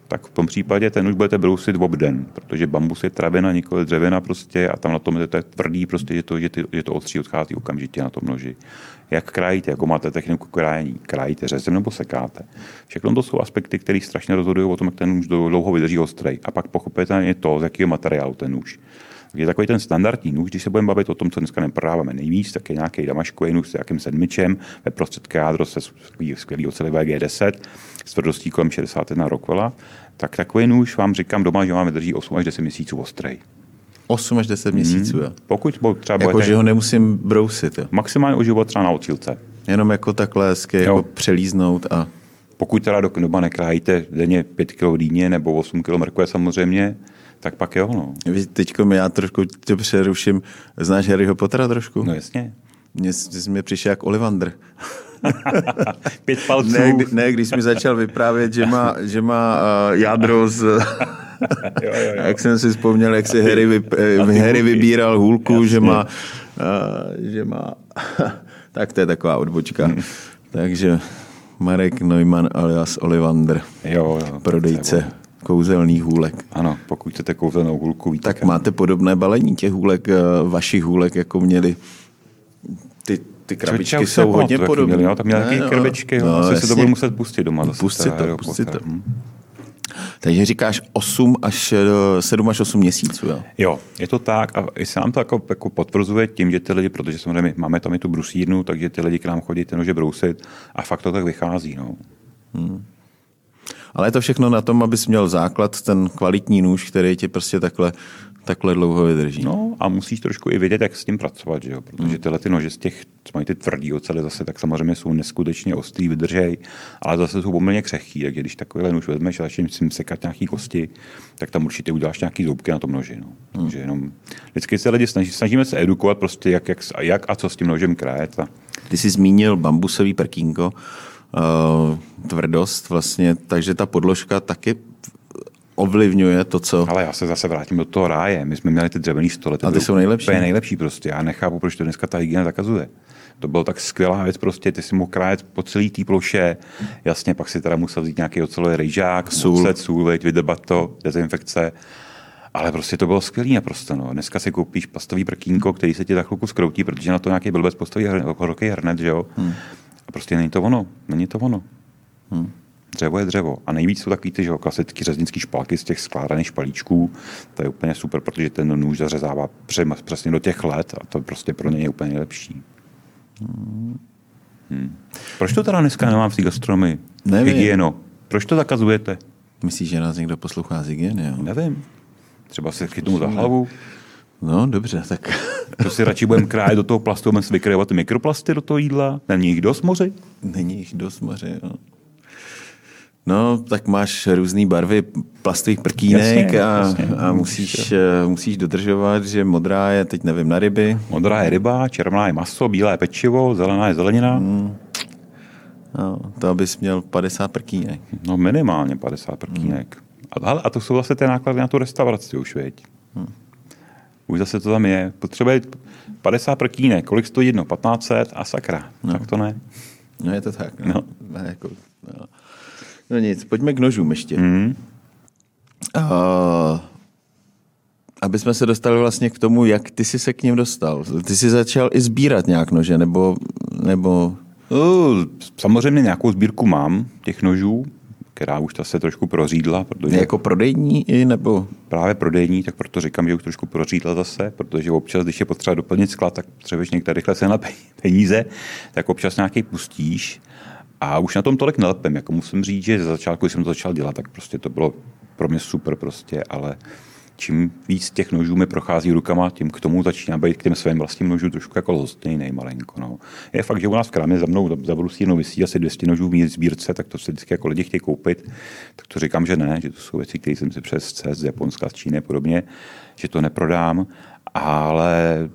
Tak v tom případě ten už budete brousit obden, protože bambus je travina, nikoli dřevina prostě a tam na tom je to tvrdý, prostě, že to, že, ty, že to ostří odchází okamžitě na tom noži. Jak krájíte, jako máte techniku krájení, krájíte řezem nebo sekáte. Všechno to jsou aspekty, které strašně rozhodují o tom, jak ten nůž dlouho vydrží ostrý. A pak pochopitelně to, z jakého materiálu ten nůž. Je takový ten standardní nůž, když se budeme bavit o tom, co dneska neprodáváme nejvíc, tak je nějaký damaškový nůž s nějakým sedmičem, ve prostředku jádro se skvělý, ocelivé G10 s tvrdostí kolem 61 Rockwella, tak takový nůž vám říkám doma, že máme drží 8 až 10 měsíců ostrý. 8 až 10 měsíců, jo. Pokud bo- třeba Jako, budete že ho nemusím brousit, jo. maximálně oživovat třeba na ocílce. Jenom jako takhle hezky jako přelíznout a Pokud teda do doma nekrájíte denně 5 kg dýně nebo 8 kg mrkve samozřejmě, tak pak jo, no. Teďko mi já trošku tě přeruším. Znáš Harryho Pottera trošku? No jasně. Mně jsi mi přišel jak Ollivander. Pět palců. Ne, kdy, ne, když mi začal vyprávět, že má, že má uh, jádro z... jo, jo, jo. jak jsem si vzpomněl, jak si Harry, vyp, eh, Harry vybíral hůlku, Jasně. že má... Uh, že má... tak to je taková odbočka. Hmm. Takže Marek Neumann alias Ollivander, Jo, jo. prodejce kouzelných hůlek. Ano, pokud chcete kouzelnou hůlku, víte Tak kam. máte podobné balení těch hůlek, eh, vašich hůlek, jako měli ty ty krabičky jsou hodně podobné. Měl, tam měl nějaké no, krabičky, no, asi se to budu muset pustit doma. Zase pustit to, pustit to. Takže říkáš 8 až 7 až 8 měsíců, jo? Jo, je to tak a se nám to jako, jako potvrzuje tím, že ty lidi, protože samozřejmě máme tam i tu brusírnu, takže ty lidi k nám chodí ty nože brousit a fakt to tak vychází, no. Hmm. Ale je to všechno na tom, abys měl základ, ten kvalitní nůž, který ti prostě takhle takhle dlouho vydrží. No a musíš trošku i vědět, jak s tím pracovat, že jo? protože hmm. tyhle ty nože z těch, co mají ty tvrdý ocely zase, tak samozřejmě jsou neskutečně ostrý, vydržej, ale zase jsou poměrně křehký, takže když takovýhle nůž vezmeš a začneš si sekat nějaký kosti, tak tam určitě uděláš nějaký zoubky na tom noži. No. Hmm. Takže jenom vždycky se lidi snaží, snažíme se edukovat prostě, jak, jak, jak a co s tím nožem krajet. A... Ty jsi zmínil bambusový prkínko, tvrdost vlastně, takže ta podložka taky ovlivňuje to, co... Ale já se zase vrátím do toho ráje. My jsme měli ty dřevěný stoly. A ty jsou nejlepší. je nejlepší prostě. Já nechápu, proč to dneska ta hygiena zakazuje. To bylo tak skvělá věc, prostě ty si mohl krájet po celý té ploše. Jasně, pak si teda musel vzít nějaký ocelový rejžák, sůl, set, sůl vydrbat to, dezinfekce. Ale prostě to bylo skvělé naprosto. No. Dneska si koupíš pastový prkínko, který se ti za chvilku skroutí, protože na to nějaký blbec postaví horký hrnet, že jo? Hmm. A prostě není to ono. Není to ono. Hmm. Dřevo je dřevo. A nejvíc jsou takový ty že, klasické řeznické špalky z těch skládaných špalíčků. To je úplně super, protože ten nůž zařezává přesně do těch let a to prostě pro něj je úplně nejlepší. Hmm. Proč to teda dneska nemám v té gastronomii? Nevím. Hygieno. Proč to zakazujete? Myslíš, že nás někdo poslouchá z hygieny? Jo? Nevím. Třeba se chytnu za hlavu. No, dobře, tak... To si radši budeme krájet do toho plastu, budeme si vykrajovat mikroplasty do toho jídla? Není jich dost moři? Není jich dost moři, jo. No, tak máš různé barvy plastových prkínek jasně, a, jasně. a musíš, eh, musíš dodržovat, že modrá je, teď nevím, na ryby. Modrá je ryba, červená je maso, bílá je pečivo, zelená je zelenina. Hmm. No, to abys měl 50 prkínek. No minimálně 50 prkínek. Hmm. A, a to jsou zase ty náklady na tu restauraci už, věď. Hmm. Už zase to tam je. Potřebuje 50 prkínek. Kolik stojí jedno? 1500 a sakra. No. Tak to ne. No je to tak. No. no. Jako, no. No nic, pojďme k nožům ještě. Mm. Uh, aby jsme se dostali vlastně k tomu, jak ty jsi se k ním dostal. Ty jsi začal i sbírat nějak nože, nebo... nebo... Uh, samozřejmě nějakou sbírku mám těch nožů, která už ta se trošku prořídla. Protože jako prodejní i nebo? Právě prodejní, tak proto říkám, že už trošku prořídla zase, protože občas, když je potřeba doplnit sklad, tak potřebuješ někde rychle se na peníze, tak občas nějaký pustíš a už na tom tolik nelepem, jako musím říct, že za začátku, když jsem to začal dělat, tak prostě to bylo pro mě super prostě, ale čím víc těch nožů mi prochází rukama, tím k tomu začíná být k těm svým vlastním nožům trošku jako lhostejný malinko. No. Je fakt, že u nás v krámě za mnou za brusírnou vysí asi 200 nožů v sbírce, tak to se vždycky jako lidi chtějí koupit, tak to říkám, že ne, že to jsou věci, které jsem si přes CES z Japonska, z Číny a podobně, že to neprodám, ale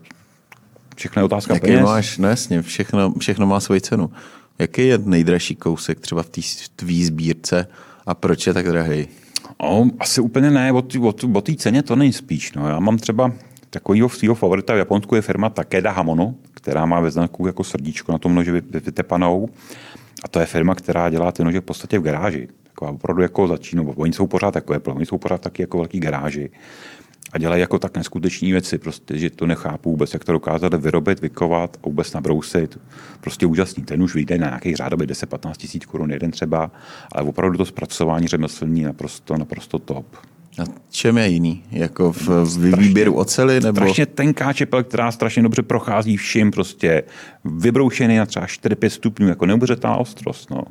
všechno je otázka Jaký peněz. máš, no jasně, všechno, všechno má svoji cenu. Jaký je nejdražší kousek třeba v té tvý sbírce a proč je tak drahý? O, asi úplně ne, o té ceně to není spíš. No. Já mám třeba takovýho svého favorita v Japonsku je firma Takeda Hamono, která má ve znaku jako srdíčko na tom noži vytepanou. A to je firma, která dělá ty nože v podstatě v garáži. Taková opravdu jako začínou. Oni jsou pořád takové, oni jsou pořád taky jako velký garáži a dělají jako tak neskutečné věci, prostě, že to nechápu vůbec, jak to dokázali vyrobit, vykovat a vůbec nabrousit. Prostě úžasný. Ten už vyjde na nějakých řádově 10-15 tisíc korun jeden třeba, ale opravdu to zpracování řemeslní naprosto, naprosto top. A čem je jiný? Jako v, v výběru ocely? Nebo... Strašně tenká čepel, která strašně dobře prochází vším, prostě vybroušený na třeba 4-5 stupňů, jako neuvěřitelná ostrost. No.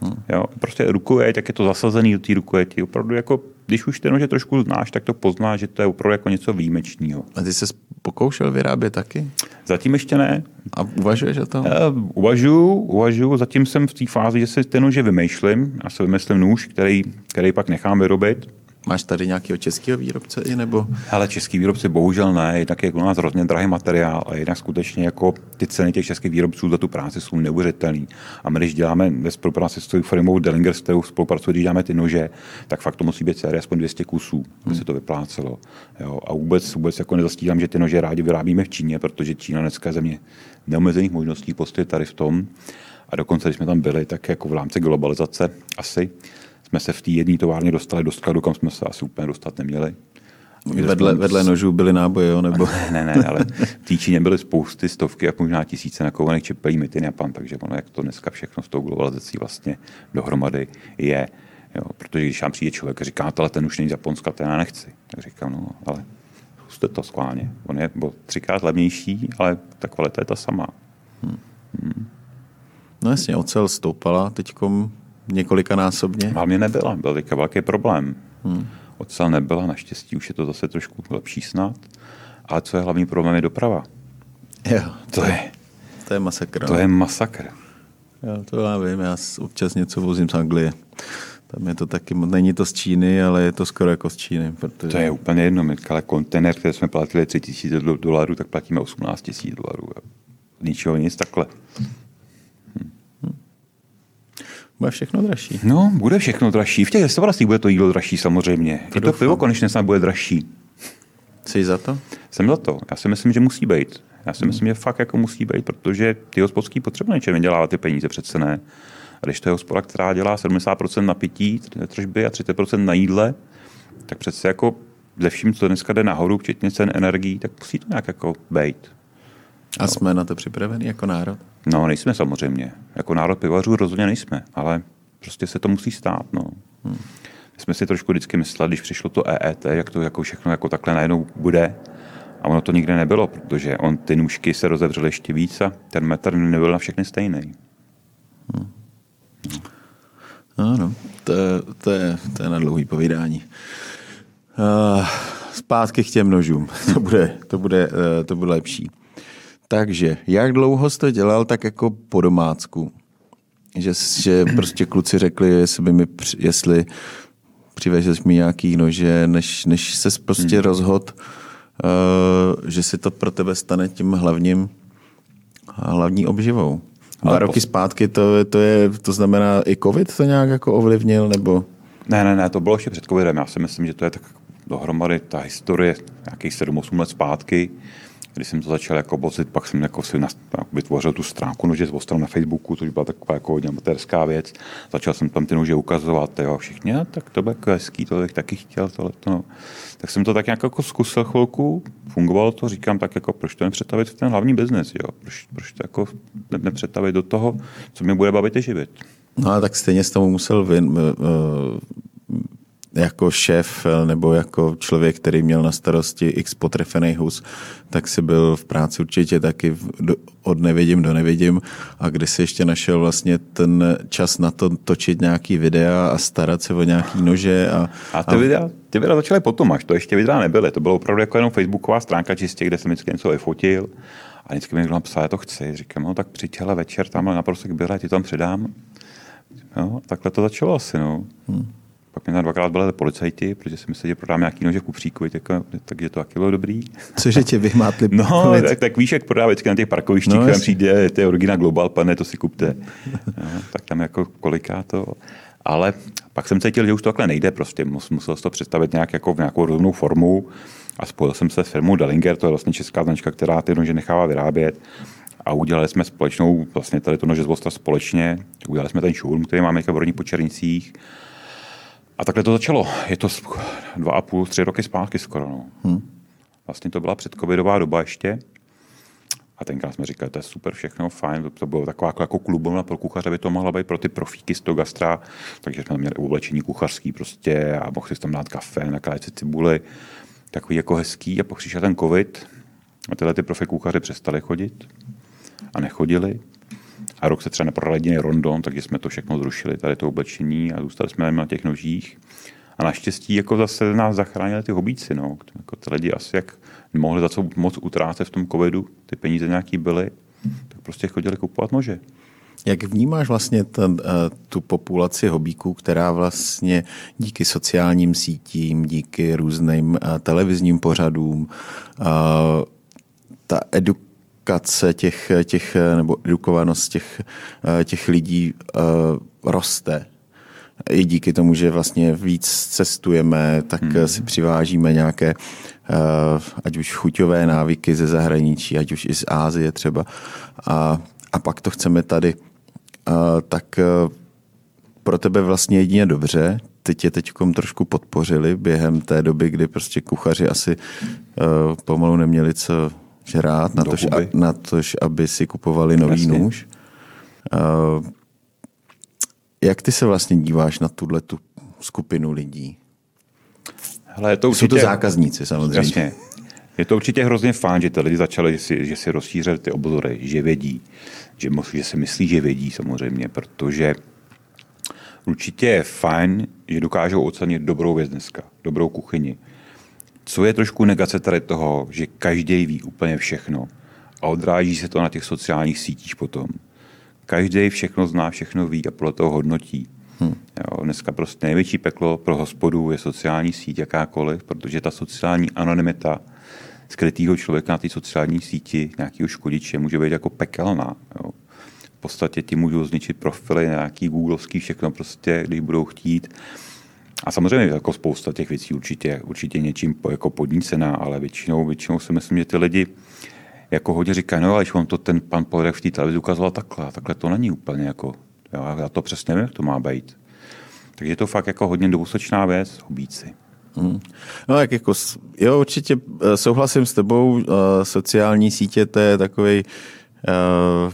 Hmm. Jo, prostě rukojeť, tak je to zasazený do té rukojeti. Opravdu jako, když už ten nože trošku znáš, tak to poznáš, že to je opravdu jako něco výjimečného. A ty jsi pokoušel vyrábět taky? Zatím ještě ne. A uvažuješ o tom? Uh, uvažuju, uvažuju. Zatím jsem v té fázi, že si ten nože vymýšlím. Já si vymyslím nůž, který, který pak nechám vyrobit Máš tady nějakého českého výrobce i nebo? Ale český výrobci bohužel ne, jednak je u nás hrozně drahý materiál a jednak skutečně jako ty ceny těch českých výrobců za tu práci jsou neuvěřitelné. A my když děláme ve spolupráci s tou firmou Dellinger, s kterou spolupracujeme, když děláme ty nože, tak fakt to musí být série aspoň 200 kusů, aby hmm. se to vyplácelo. Jo, a vůbec, vůbec jako nezastírám, že ty nože rádi vyrábíme v Číně, protože Čína dneska je země neomezených možností postavit tady v tom. A dokonce, když jsme tam byli, tak jako v rámci globalizace asi jsme se v té jedné továrně dostali do skladu, kam jsme se asi úplně dostat neměli. Vedle, vedle nožů byly náboje, jo? Nebo... ne, ne, ale v té Číně byly spousty, stovky a možná tisíce nakouvaných čepelí mytin Japan, takže ono, jak to dneska všechno s tou globalizací vlastně dohromady je. Jo, protože když tam přijde člověk a říká, ale ten už není z Japonska, ten já nechci. Tak říkám, no, ale zkuste to skválně. On je bo třikrát levnější, ale ta kvalita je ta sama. Hmm. Hmm. No jasně, ocel stoupala teďkom několikanásobně. Hlavně nebyla, byl teďka velký problém. Hmm. Ocel nebyla, naštěstí už je to zase trošku lepší snad. Ale co je hlavní problém, je doprava. Jo, to, to je, to je masakr. To no. je masakr. Jo, to já vím, já občas něco vozím z Anglie. Tam je to taky, není to z Číny, ale je to skoro jako z Číny. Protože... To je úplně jedno, my, ale kontener, který jsme platili 3 tisíce dolarů, tak platíme 18 tisíc dolarů. Ničeho nic takhle. Bude všechno dražší. No, bude všechno dražší. V těch restauracích bude to jídlo dražší samozřejmě. To I to pivo konečně snad bude dražší. Jsi za to? Jsem za to. Já si myslím, že musí být. Já si myslím, že fakt jako musí být, protože ty hospodský potřebují něčem vydělávat ty peníze přece ne. A když to je hospoda, která dělá 70% na pití, tržby a 30% na jídle, tak přece jako ze vším, co dneska jde nahoru, včetně cen energií, tak musí to nějak jako být. A no. jsme na to připraveni jako národ? No, nejsme samozřejmě. Jako národ pivařů rozhodně nejsme, ale prostě se to musí stát. No. Hmm. My jsme si trošku vždycky mysleli, když přišlo to EET, jak to jako všechno jako takhle najednou bude. A ono to nikdy nebylo, protože on ty nůžky se rozevřely ještě víc a ten metr nebyl na všechny stejný. Hmm. Ano, to, to, je, to je na dlouhý povídání. Uh, zpátky k těm nožům. To bude, to bude, uh, to bude lepší. Takže, jak dlouho jsi to dělal tak jako po domácku? Že, že prostě kluci řekli, jestli by mi, jestli přivezeš mi nějaký nože, než, než se prostě hmm. rozhod, uh, že si to pro tebe stane tím hlavním, hlavní obživou. Dva roky zpátky to, to, je, to znamená i covid to nějak jako ovlivnil, nebo? Ne, ne, ne, to bylo ještě před covidem. Já si myslím, že to je tak dohromady ta historie nějakých 7-8 let zpátky, když jsem to začal jako bozit, pak jsem jako si vytvořil tu stránku nože z na Facebooku, což byla taková jako amatérská věc. Začal jsem tam ty nože ukazovat, jo, všichni, a tak to bylo jako hezký, to bych taky chtěl, tohle to, no. Tak jsem to tak nějak jako zkusil chvilku, fungovalo to, říkám tak jako, proč to nepřetavit v ten hlavní biznes, jo, proč, proč to jako nepřetavit do toho, co mě bude bavit i živit. No a tak stejně s tomu musel vin, jako šéf nebo jako člověk, který měl na starosti x potrefený hus, tak si byl v práci určitě taky od nevidím do nevidím a kdy si ještě našel vlastně ten čas na to točit nějaký videa a starat se o nějaký nože. A, a ty, a... Videa, ty videa začaly potom, až to ještě videa nebyly. To bylo opravdu jako jenom facebooková stránka čistě, kde jsem vždycky něco vyfotil a vždycky mi někdo napsal, já to chci. Říkám, no tak přijď hele večer, tamhle na prosek byla, ti tam předám. No, takhle to začalo asi, no. Hmm. Pak mě tam dvakrát byli policajti, protože si mysleli, že prodám nějaký nože tak, takže to taky bylo dobrý. Cože tě vymátli? no, tak, tak, víš, jak prodá vždycky na těch parkovištích, no, kam přijde, to je originál Global, pane, to si kupte. No, tak tam jako koliká to. Ale pak jsem cítil, že už to takhle nejde, prostě musel to představit nějak jako v nějakou rozumnou formu a spojil jsem se s firmou Dellinger, to je vlastně česká značka, která ty nože nechává vyrábět a udělali jsme společnou, vlastně tady to nože z společně, udělali jsme ten showroom, který máme v Horních Počernicích a takhle to začalo. Je to dva a půl, tři roky zpátky skoro. No. Hmm. Vlastně to byla předcovidová doba ještě. A tenkrát jsme říkali, to je super všechno, fajn, to bylo taková jako, jako klubovna pro kuchaře, by to mohla být pro ty profíky z toho gastra, takže jsme měli oblečení kuchařský prostě a mohli si tam dát kafe, nakládat si cibuly, takový jako hezký a pak přišel ten covid a tyhle ty profi kuchaři přestali chodit a nechodili a rok se třeba neprodal jediný rondon, takže jsme to všechno zrušili, tady to oblečení a zůstali jsme na těch nožích. A naštěstí jako zase nás zachránili ty hobíci. No. Jako ty lidi asi jak nemohli za co moc utrácet v tom covidu, ty peníze nějaký byly, tak prostě chodili kupovat nože. Jak vnímáš vlastně ten, eh, tu populaci hobíků, která vlastně díky sociálním sítím, díky různým eh, televizním pořadům, eh, ta eduk edukace těch, těch nebo edukovanost těch, těch lidí uh, roste. I díky tomu, že vlastně víc cestujeme, tak hmm. si přivážíme nějaké uh, ať už chuťové návyky ze zahraničí, ať už i z Ázie třeba. A, a pak to chceme tady. Uh, tak pro tebe vlastně jedině dobře, teď je teď trošku podpořili během té doby, kdy prostě kuchaři asi pomalu neměli co žrát, na tož, a, na tož, aby si kupovali nový Jasně. nůž. Uh, jak ty se vlastně díváš na tuhle tu skupinu lidí? Hele, je to určitě... Jsou to zákazníci samozřejmě. Jasně. Je to určitě hrozně fajn, že ty lidi začali, že si, že si rozšířili ty obory, že vědí, že, že si myslí, že vědí samozřejmě, protože určitě je fajn, že dokážou ocenit dobrou věc dneska, dobrou kuchyni. Co je trošku negace tady toho, že každý ví úplně všechno a odráží se to na těch sociálních sítích potom. Každý všechno zná, všechno ví a podle toho hodnotí. Hmm. Jo, dneska prostě největší peklo pro hospodu je sociální síť jakákoliv, protože ta sociální anonymita skrytého člověka na té sociální síti, nějakého škodiče, může být jako pekelná. Jo. V podstatě ti můžou zničit profily, nějaký googlovský, všechno prostě, když budou chtít. A samozřejmě jako spousta těch věcí určitě, určitě něčím jako podnícená, ale většinou, většinou si myslím, že ty lidi jako hodně říkají, no ale když on to ten pan Poledek v té televizi ukazoval takhle, takhle to není úplně jako, jo, já to přesně vím, jak to má být. Takže je to fakt jako hodně dvousočná věc, obíci. Hmm. No tak jako, jo, určitě eh, souhlasím s tebou, eh, sociální sítě to je takový uh,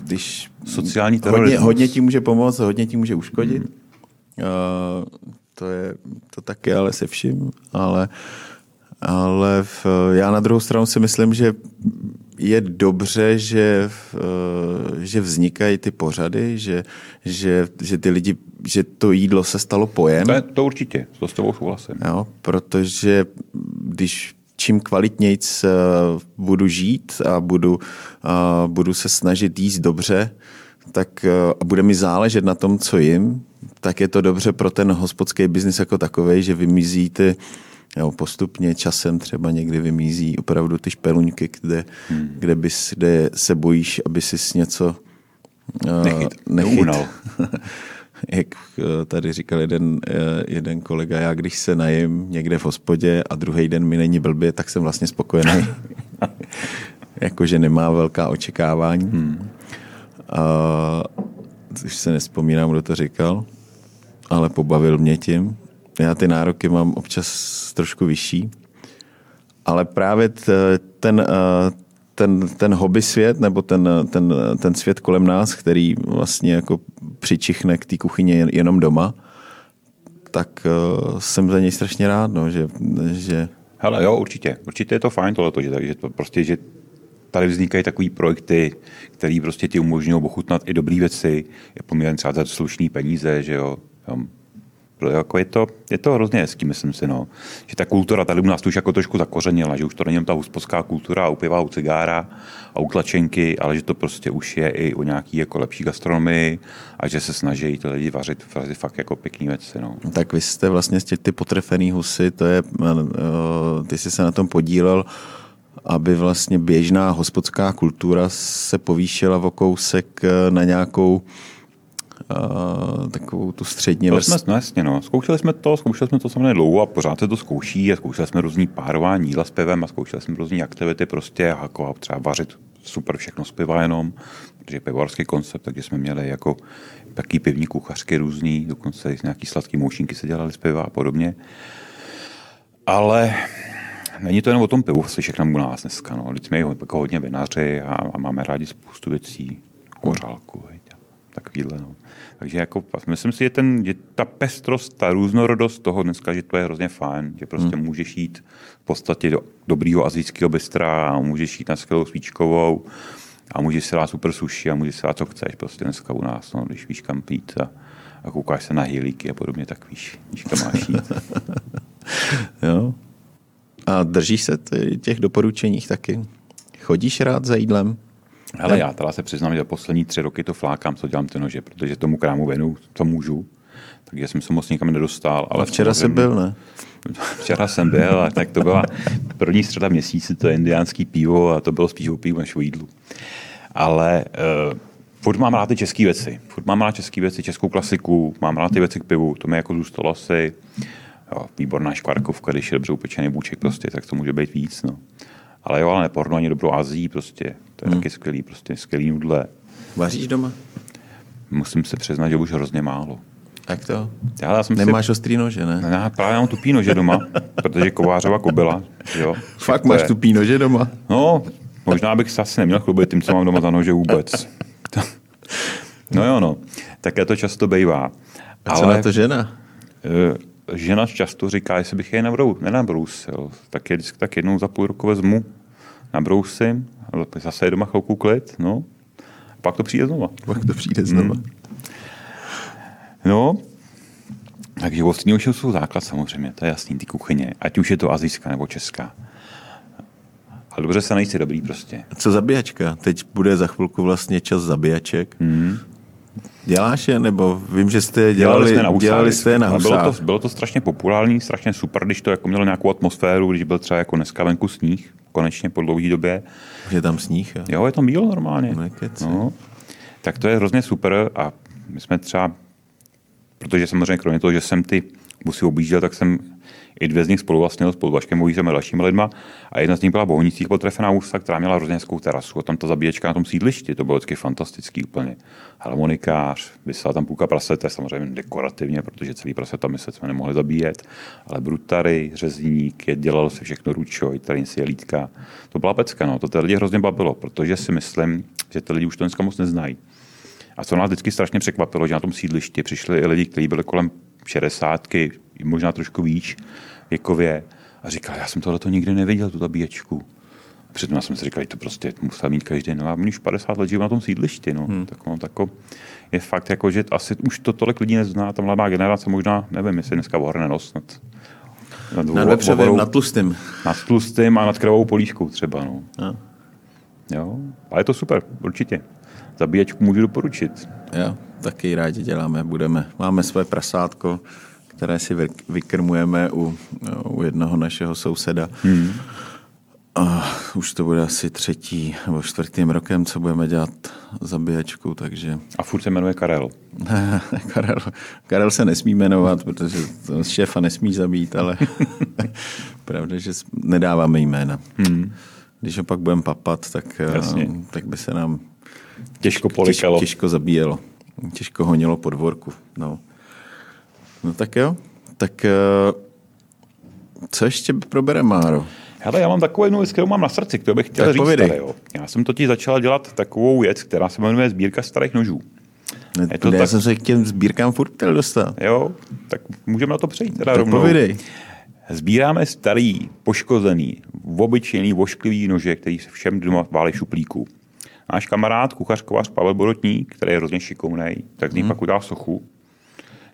když sociální hodně, hodně ti může pomoct, hodně ti může uškodit. Hmm. Uh, to je to taky ale se vším, ale ale v, já na druhou stranu si myslím, že je dobře, že, že vznikají ty pořady, že, že, že ty lidi, že to jídlo se stalo pojem. To, je, to určitě, to s tebou souhlasím. Jo, protože když čím kvalitnějc budu žít a budu, a budu se snažit jíst dobře, tak a bude mi záležet na tom, co jim, tak je to dobře pro ten hospodský biznis jako takový, že vymizí ty, Jo, postupně časem třeba někdy vymízí opravdu ty špeluňky, kde, hmm. kde, bys, kde se bojíš, aby si něco uh, nechyt. nechyt. Jak eh, tady říkal jeden, uh, jeden kolega, já když se najím někde v hospodě a druhý den mi není blbě, tak jsem vlastně spokojený. Jakože nemá velká očekávání. Hmm. Uh, už se nespomínám, kdo to říkal, ale pobavil mě tím. Já ty nároky mám občas trošku vyšší, ale právě ten, eh, ten, ten hobby svět, nebo ten, ten, ten svět kolem nás, který vlastně jako přičichne k té kuchyni jenom doma, tak uh, jsem za něj strašně rád, no, že, že... Hele, jo, určitě. Určitě je to fajn tohleto, že, že to prostě, že tady vznikají takové projekty, které prostě ti umožňují ochutnat i dobré věci, je poměrně třeba za slušný peníze, že jo jako je, to, je to hrozně hezký, myslím si, no. že ta kultura tady u nás už jako trošku zakořenila, že už to není ta huspodská kultura u piva, u cigára a u tlačenky, ale že to prostě už je i u nějaký jako lepší gastronomii a že se snaží ty lidi vařit, vařit fakt jako pěkný věci. No. Tak vy jste vlastně z těch ty potrefený husy, to je, eh, ty jsi se na tom podílel, aby vlastně běžná hospodská kultura se povýšila o kousek eh, na nějakou takovou tu střední vrstvu. Jsme, no jasně, no. Zkoušeli jsme to, zkoušeli jsme to samozřejmě dlouho a pořád se to zkouší a zkoušeli jsme různý párování jídla s pivem a zkoušeli jsme různé aktivity prostě jako třeba vařit super všechno z piva jenom, protože je pivovarský koncept, takže jsme měli jako taký pivní kuchařky různý, dokonce nějaký sladký moušinky se dělali z piva a podobně. Ale není to jenom o tom pivu, si všechno u nás dneska. No. Lidi jsme jako hodně vinaři a, a, máme rádi spoustu věcí, kořálku, takovýhle. No. Takže jako, myslím si, že, ten, že ta pestrost, ta různorodost toho dneska, že to je hrozně fajn, že prostě hmm. můžeš jít v podstatě do dobrýho azijského bystra a můžeš jít na skvělou svíčkovou a můžeš si dát super sushi a můžeš si dát, co chceš prostě dneska u nás, no, když víš kam pít a, a koukáš se na hýlíky a podobně, tak víš, víš kam máš jít. jo. A držíš se těch doporučeních taky? Chodíš rád za jídlem? Ale já teda se přiznám, že poslední tři roky to flákám, co dělám ty nože, protože tomu krámu venu, to můžu. Takže jsem se moc nikam nedostal. Ale a včera jsem byl, ne? Včera jsem byl, a tak to byla první středa měsíce, to je indiánský pivo a to bylo spíš o pivu než o jídlu. Ale uh, furt mám rád ty české věci. Furt mám rád české věci, českou klasiku, mám rád ty věci k pivu, to mi jako zůstalo asi jo, výborná škvarkovka, když je dobře upečený bůček prostě, tak to může být víc. No. Ale jo, ale neporno ani dobrou Azii prostě. To je hmm. taky skvělý, prostě skvělý nudle. Vaříš doma? Musím se přiznat, že už hrozně málo. Jak to? Já, já jsem Nemáš si... ostrý nože, ne? ne? Já právě mám tupý nože doma, protože kovářova kobila. Jo. Fakt máš tupý nože doma? No, možná bych se asi neměl chlubit tím, co mám doma za nože vůbec. no jo, no. je to často bývá. A co Ale, na to žena? Žena často říká, jestli bych je nebrou, nenabrousil, tak je vždycky tak jednou za půl roku vezmu, nabrousím, zase je doma chvilku klid, no, a pak to přijde znova. Pak to přijde znova. Hmm. No, takže ostrý už jsou základ samozřejmě, to je jasný, ty kuchyně, ať už je to azijská nebo česká. Ale dobře se najít dobrý prostě. Co zabíjačka? Teď bude za chvilku vlastně čas zabíjaček. Hmm. Děláš je, nebo vím, že jste dělali, dělali, jsme na dělali jste na bylo to, bylo to strašně populární, strašně super, když to jako mělo nějakou atmosféru, když byl třeba jako dneska venku sníh, konečně po dlouhé době. Je tam sníh? Jo, jo je tam míl normálně. No, tak to je hrozně super a my jsme třeba, protože samozřejmě kromě toho, že jsem ty busy objížděl, tak jsem i dvě z nich spolu vlastně Vaškem Mojízem a dalšími lidma. A jedna z nich byla Bohunicích potrefená ústa, která měla hrozně hezkou terasu. A tam ta zabíječka na tom sídlišti, to bylo vždycky fantastický úplně. Harmonikář, vysela tam půlka prasete, samozřejmě dekorativně, protože celý praseta my se jsme nemohli zabíjet, ale brutary, řezník, je, dělalo se všechno ručo, tady si je lítka. To byla pecka, no. to ty lidi hrozně bavilo, protože si myslím, že ty lidi už to dneska moc neznají. A co nás vždycky strašně překvapilo, že na tom sídlišti přišli i lidi, kteří byli kolem 60, možná trošku víc věkově a říkal, já jsem tohle nikdy neviděl, tu zabíječku. A přitom já jsem si říkal, že to prostě musel mít každý. No a už 50 let žiju na tom sídlišti. No. Hmm. Tak, no, tako, je fakt, jako, že asi už to tolik lidí nezná, ta mladá generace možná, nevím, jestli dneska ohrne nos nad, nad, nad vepřovým, nad tlustým. Nad tlustým a nad krvou políškou třeba. No. A. Jo, ale je to super, určitě. Zabíječku můžu doporučit. Jo, taky rádi děláme, budeme. Máme své prasátko, které si vykrmujeme u, u jednoho našeho souseda. Hmm. A už to bude asi třetí nebo čtvrtým rokem, co budeme dělat zabíjačku, takže... A furt se jmenuje Karel. Karel, Karel se nesmí jmenovat, protože to šéfa nesmí zabít, ale pravda, že nedáváme jména. Hmm. Když ho pak budeme papat, tak, Jasně. tak by se nám těžko polikalo. Těžko, těžko zabíjelo. Těžko honilo po dvorku. No. No tak jo. Tak eh, co ještě probere Máro? Hele, já mám takovou jednu věc, kterou mám na srdci, kterou bych chtěl tak říct. Tady, jo. Já jsem totiž začal dělat takovou věc, která se jmenuje sbírka starých nožů. Ne, je to já tak... jsem se k těm sbírkám furt chtěl dostat. Jo, tak můžeme na to přejít teda tak rovnou. Povídej. Sbíráme starý, poškozený, obyčejný, vošklivý nože, který se všem doma válí šuplíku. Náš kamarád, kuchař, kovář Pavel Borotník, který je hrozně šikovný, tak z ní hmm. pak udá sochu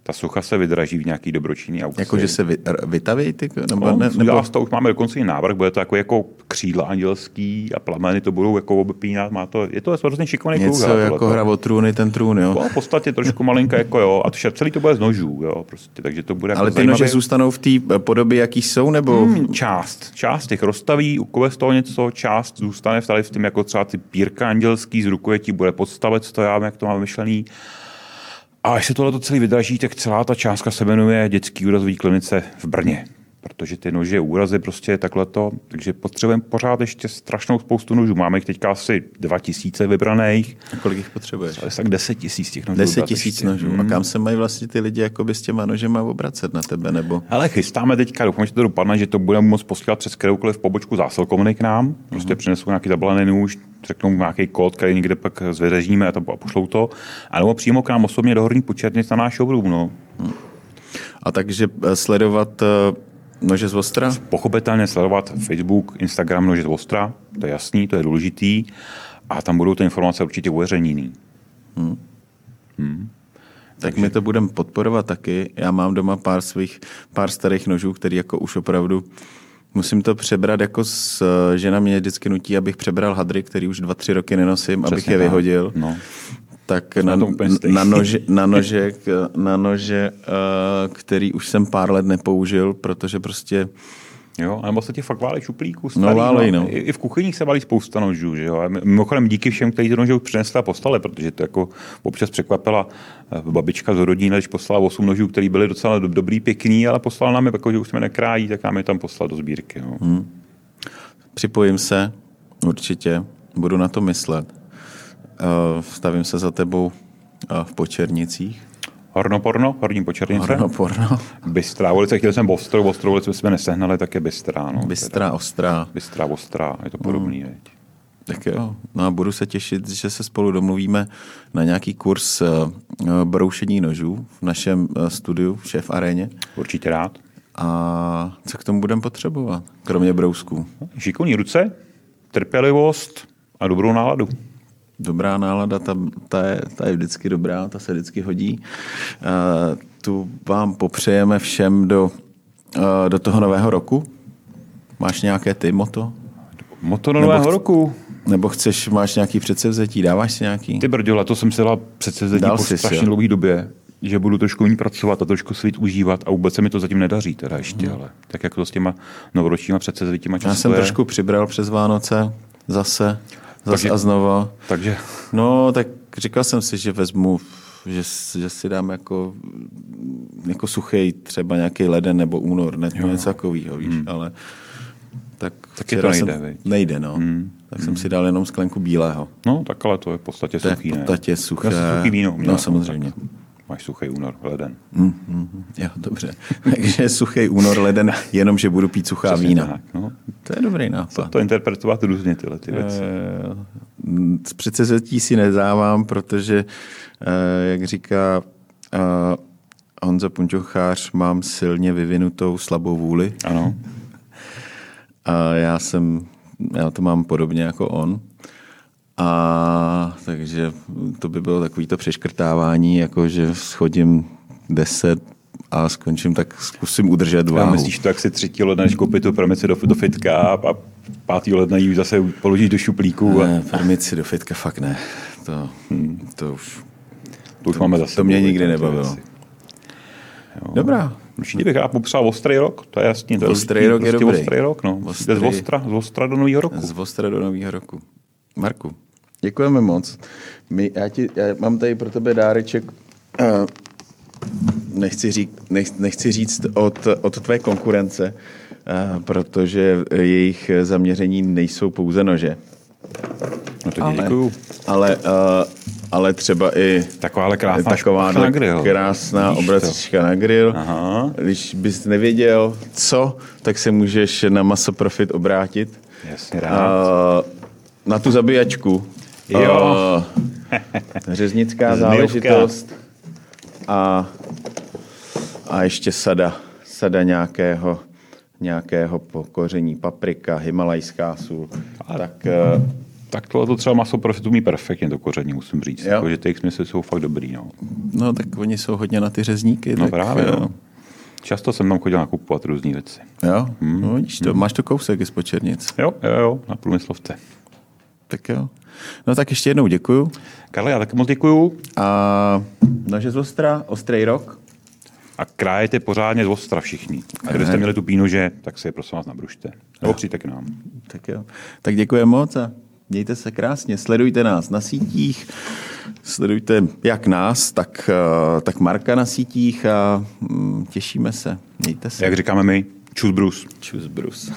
ta socha se vydraží v nějaký dobročinný aukci. Jako, že se vy, vytaví? Ty, nebo, no, ne, nebo... to už máme dokonce i návrh, bude to jako, jako křídla andělský a plameny to budou jako obepínat. Má to, je to hrozně šikovný Něco kruh, jako hra o trůny, ten trůn, jo? No, v podstatě trošku malinka, jako jo. A to celý to bude z nožů, jo. Prostě, takže to bude Ale jako ty zajímavý. nože zůstanou v té podobě, jaký jsou, nebo? Hmm, část. Část těch rozstaví, ukové z toho něco, část zůstane v tady v tím, jako třeba ty pírka andělský z rukojetí bude podstavec, to já, jak to máme myšlený. A až se tohle celý vydraží, tak celá ta částka se jmenuje Dětský úrazový klinice v Brně protože ty nože, úrazy prostě takhle to, takže potřebujeme pořád ještě strašnou spoustu nožů. Máme jich teďka asi 2000 vybraných. A kolik jich potřebuješ? Ale tak 10 tisíc těch nožů. 10 tisíc nožů. Hmm. A kam se mají vlastně ty lidi jakoby s těma nožema obracet na tebe? Nebo? Ale chystáme teďka, doufám, že to dopadne, že to budeme moct posílat přes kteroukoliv pobočku zásilkovny k nám. Prostě hmm. přinesou nějaký zabalený nůž, řeknou nějaký kód, který někde pak zveřejníme a, to, a pošlou to. A nebo přímo k nám osobně do Horní Počernic na náš showroom. No. Hmm. A takže eh, sledovat eh, Nože z Ostra? Pochopitelně sledovat Facebook, Instagram Nože z Ostra, to je jasný, to je důležitý. A tam budou ty informace určitě uveřejněný. Hmm. Hmm. Tak Takže... my to budeme podporovat taky. Já mám doma pár svých, pár starých nožů, který jako už opravdu musím to přebrat jako s, žena mě vždycky nutí, abych přebral hadry, který už dva, tři roky nenosím, Přesně abych je vyhodil. No tak na, na, nože, na, nože, na nože, uh, který už jsem pár let nepoužil, protože prostě Jo, nebo se ti fakt válí šuplíků starý, no, válej, no. I, I, v kuchyních se válí spousta nožů, že jo. A mimochodem díky všem, kteří ty nože už přinesli a poslali, protože to jako občas překvapila eh, babička z rodiny, když poslala 8 nožů, které byly docela dobrý, pěkný, ale poslala nám je, jako, že už jsme nekrájí, tak nám je tam poslal do sbírky. No. Hmm. Připojím se, určitě, budu na to myslet. Stavím se za tebou v Počernicích. Horno porno, horní počernice. Horno porno. Bystrá volice, chtěl jsem Bostrou, Bostrou volice jsme nesehnali, tak je Bystrá. No, Bystrá, ostrá. Bystrá, Ostrá, je to podobný, mm. Tak jo, no a budu se těšit, že se spolu domluvíme na nějaký kurz uh, broušení nožů v našem studiu v Šéf aréně. Určitě rád. A co k tomu budeme potřebovat, kromě brousků? Šikovní ruce, trpělivost a dobrou náladu. Dobrá nálada, ta, ta, je, ta je vždycky dobrá, ta se vždycky hodí. Uh, tu vám popřejeme všem do, uh, do toho nového roku. Máš nějaké ty moto? Moto nového nebo, roku? Nebo chceš, máš nějaký předsevzetí, dáváš si nějaký? Ty brďo, to jsem si dala předsevzetí Dal po strašně dlouhé době že budu trošku ní pracovat a trošku svít užívat a vůbec se mi to zatím nedaří teda ještě, hmm. ale tak jako s těma novoročníma předsevzetíma Já jsem je... trošku přibral přes Vánoce zase, zase a znova. Takže? No, tak říkal jsem si, že vezmu že, že si dám jako, jako suchý třeba nějaký leden nebo únor, ne, něco takového, víš, hmm. ale tak, tak je to nejde, jsem, nejde, no. Hmm. Tak hmm. jsem si dal jenom sklenku bílého. No, tak ale to je v podstatě to suchý, je v podstatě ne? suché. suchý víno. Měl, no, samozřejmě. Tak máš suchý únor, leden. Mm, mm, jo, dobře. Takže suchý únor, leden, jenom, že budu pít suchá Přesně vína. Tak, no. To je dobrý nápad. Co to interpretovat různě tyhle ty věci. Z předsezetí si nezávám, protože, eh, jak říká eh, Honza Punčochář, mám silně vyvinutou slabou vůli. Ano. A já jsem, já to mám podobně jako on. A takže to by bylo takový to přeškrtávání, jako že schodím 10 a skončím, tak zkusím udržet váhu. A myslíš to, jak si třetí ledna, než koupit tu permici do, do fitka a pátý ledna ji zase položíš do šuplíku? A... Ne, permici do fitka fakt ne. To, hmm. to už... To už to, máme zase. To mě nikdy nebavilo. Jo. Dobrá. Určitě bych já popsal ostrý rok, to je jasný. To ostrý rok je prostě dobrý. Ostrý rok, no. Ostrý. Z Ostra, z Ostra do nového roku. Z Ostra do nového roku. Marku, děkujeme moc. My, já, ti, já mám tady pro tebe dáreček, uh, nechci, řík, nech, nechci říct od, od tvé konkurence, uh, protože jejich zaměření nejsou pouze nože. No to ale, děkuju. Ale, uh, ale třeba i taková krásná taková na grill. krásná obracička na grill. Aha. Když bys nevěděl, co, tak se můžeš na Maso Profit obrátit. Jasně, rád. Uh, na tu zabíjačku. Jo. Uh, řeznická záležitost. A, a ještě sada, sada nějakého, nějakého pokoření, paprika, himalajská sůl. A tak, uh, tak tohle to třeba maso profitu umí perfektně, to koření, musím říct. Jako, že ty smysly jsou fakt dobrý. No. no, tak oni jsou hodně na ty řezníky. No tak, právě, no. Často jsem tam chodil nakupovat různé věci. Jo, hmm. no, vidíš to, hmm. máš to kousek z počernic. Jo, jo, jo, na průmyslovce. Tak jo. No tak ještě jednou děkuju. Karle, já taky moc děkuju. A nože z Ostra, ostrý rok. A krájete pořádně z Ostra všichni. A kdybyste měli tu pínože, tak si je prosím vás nabrušte. Nebo přijďte k nám. Tak jo. Tak děkujeme moc a mějte se krásně. Sledujte nás na sítích. Sledujte jak nás, tak, eh, tak Marka na sítích a mm, těšíme se. Mějte se. Jak říkáme my, čus Bruce. Čus Bruce.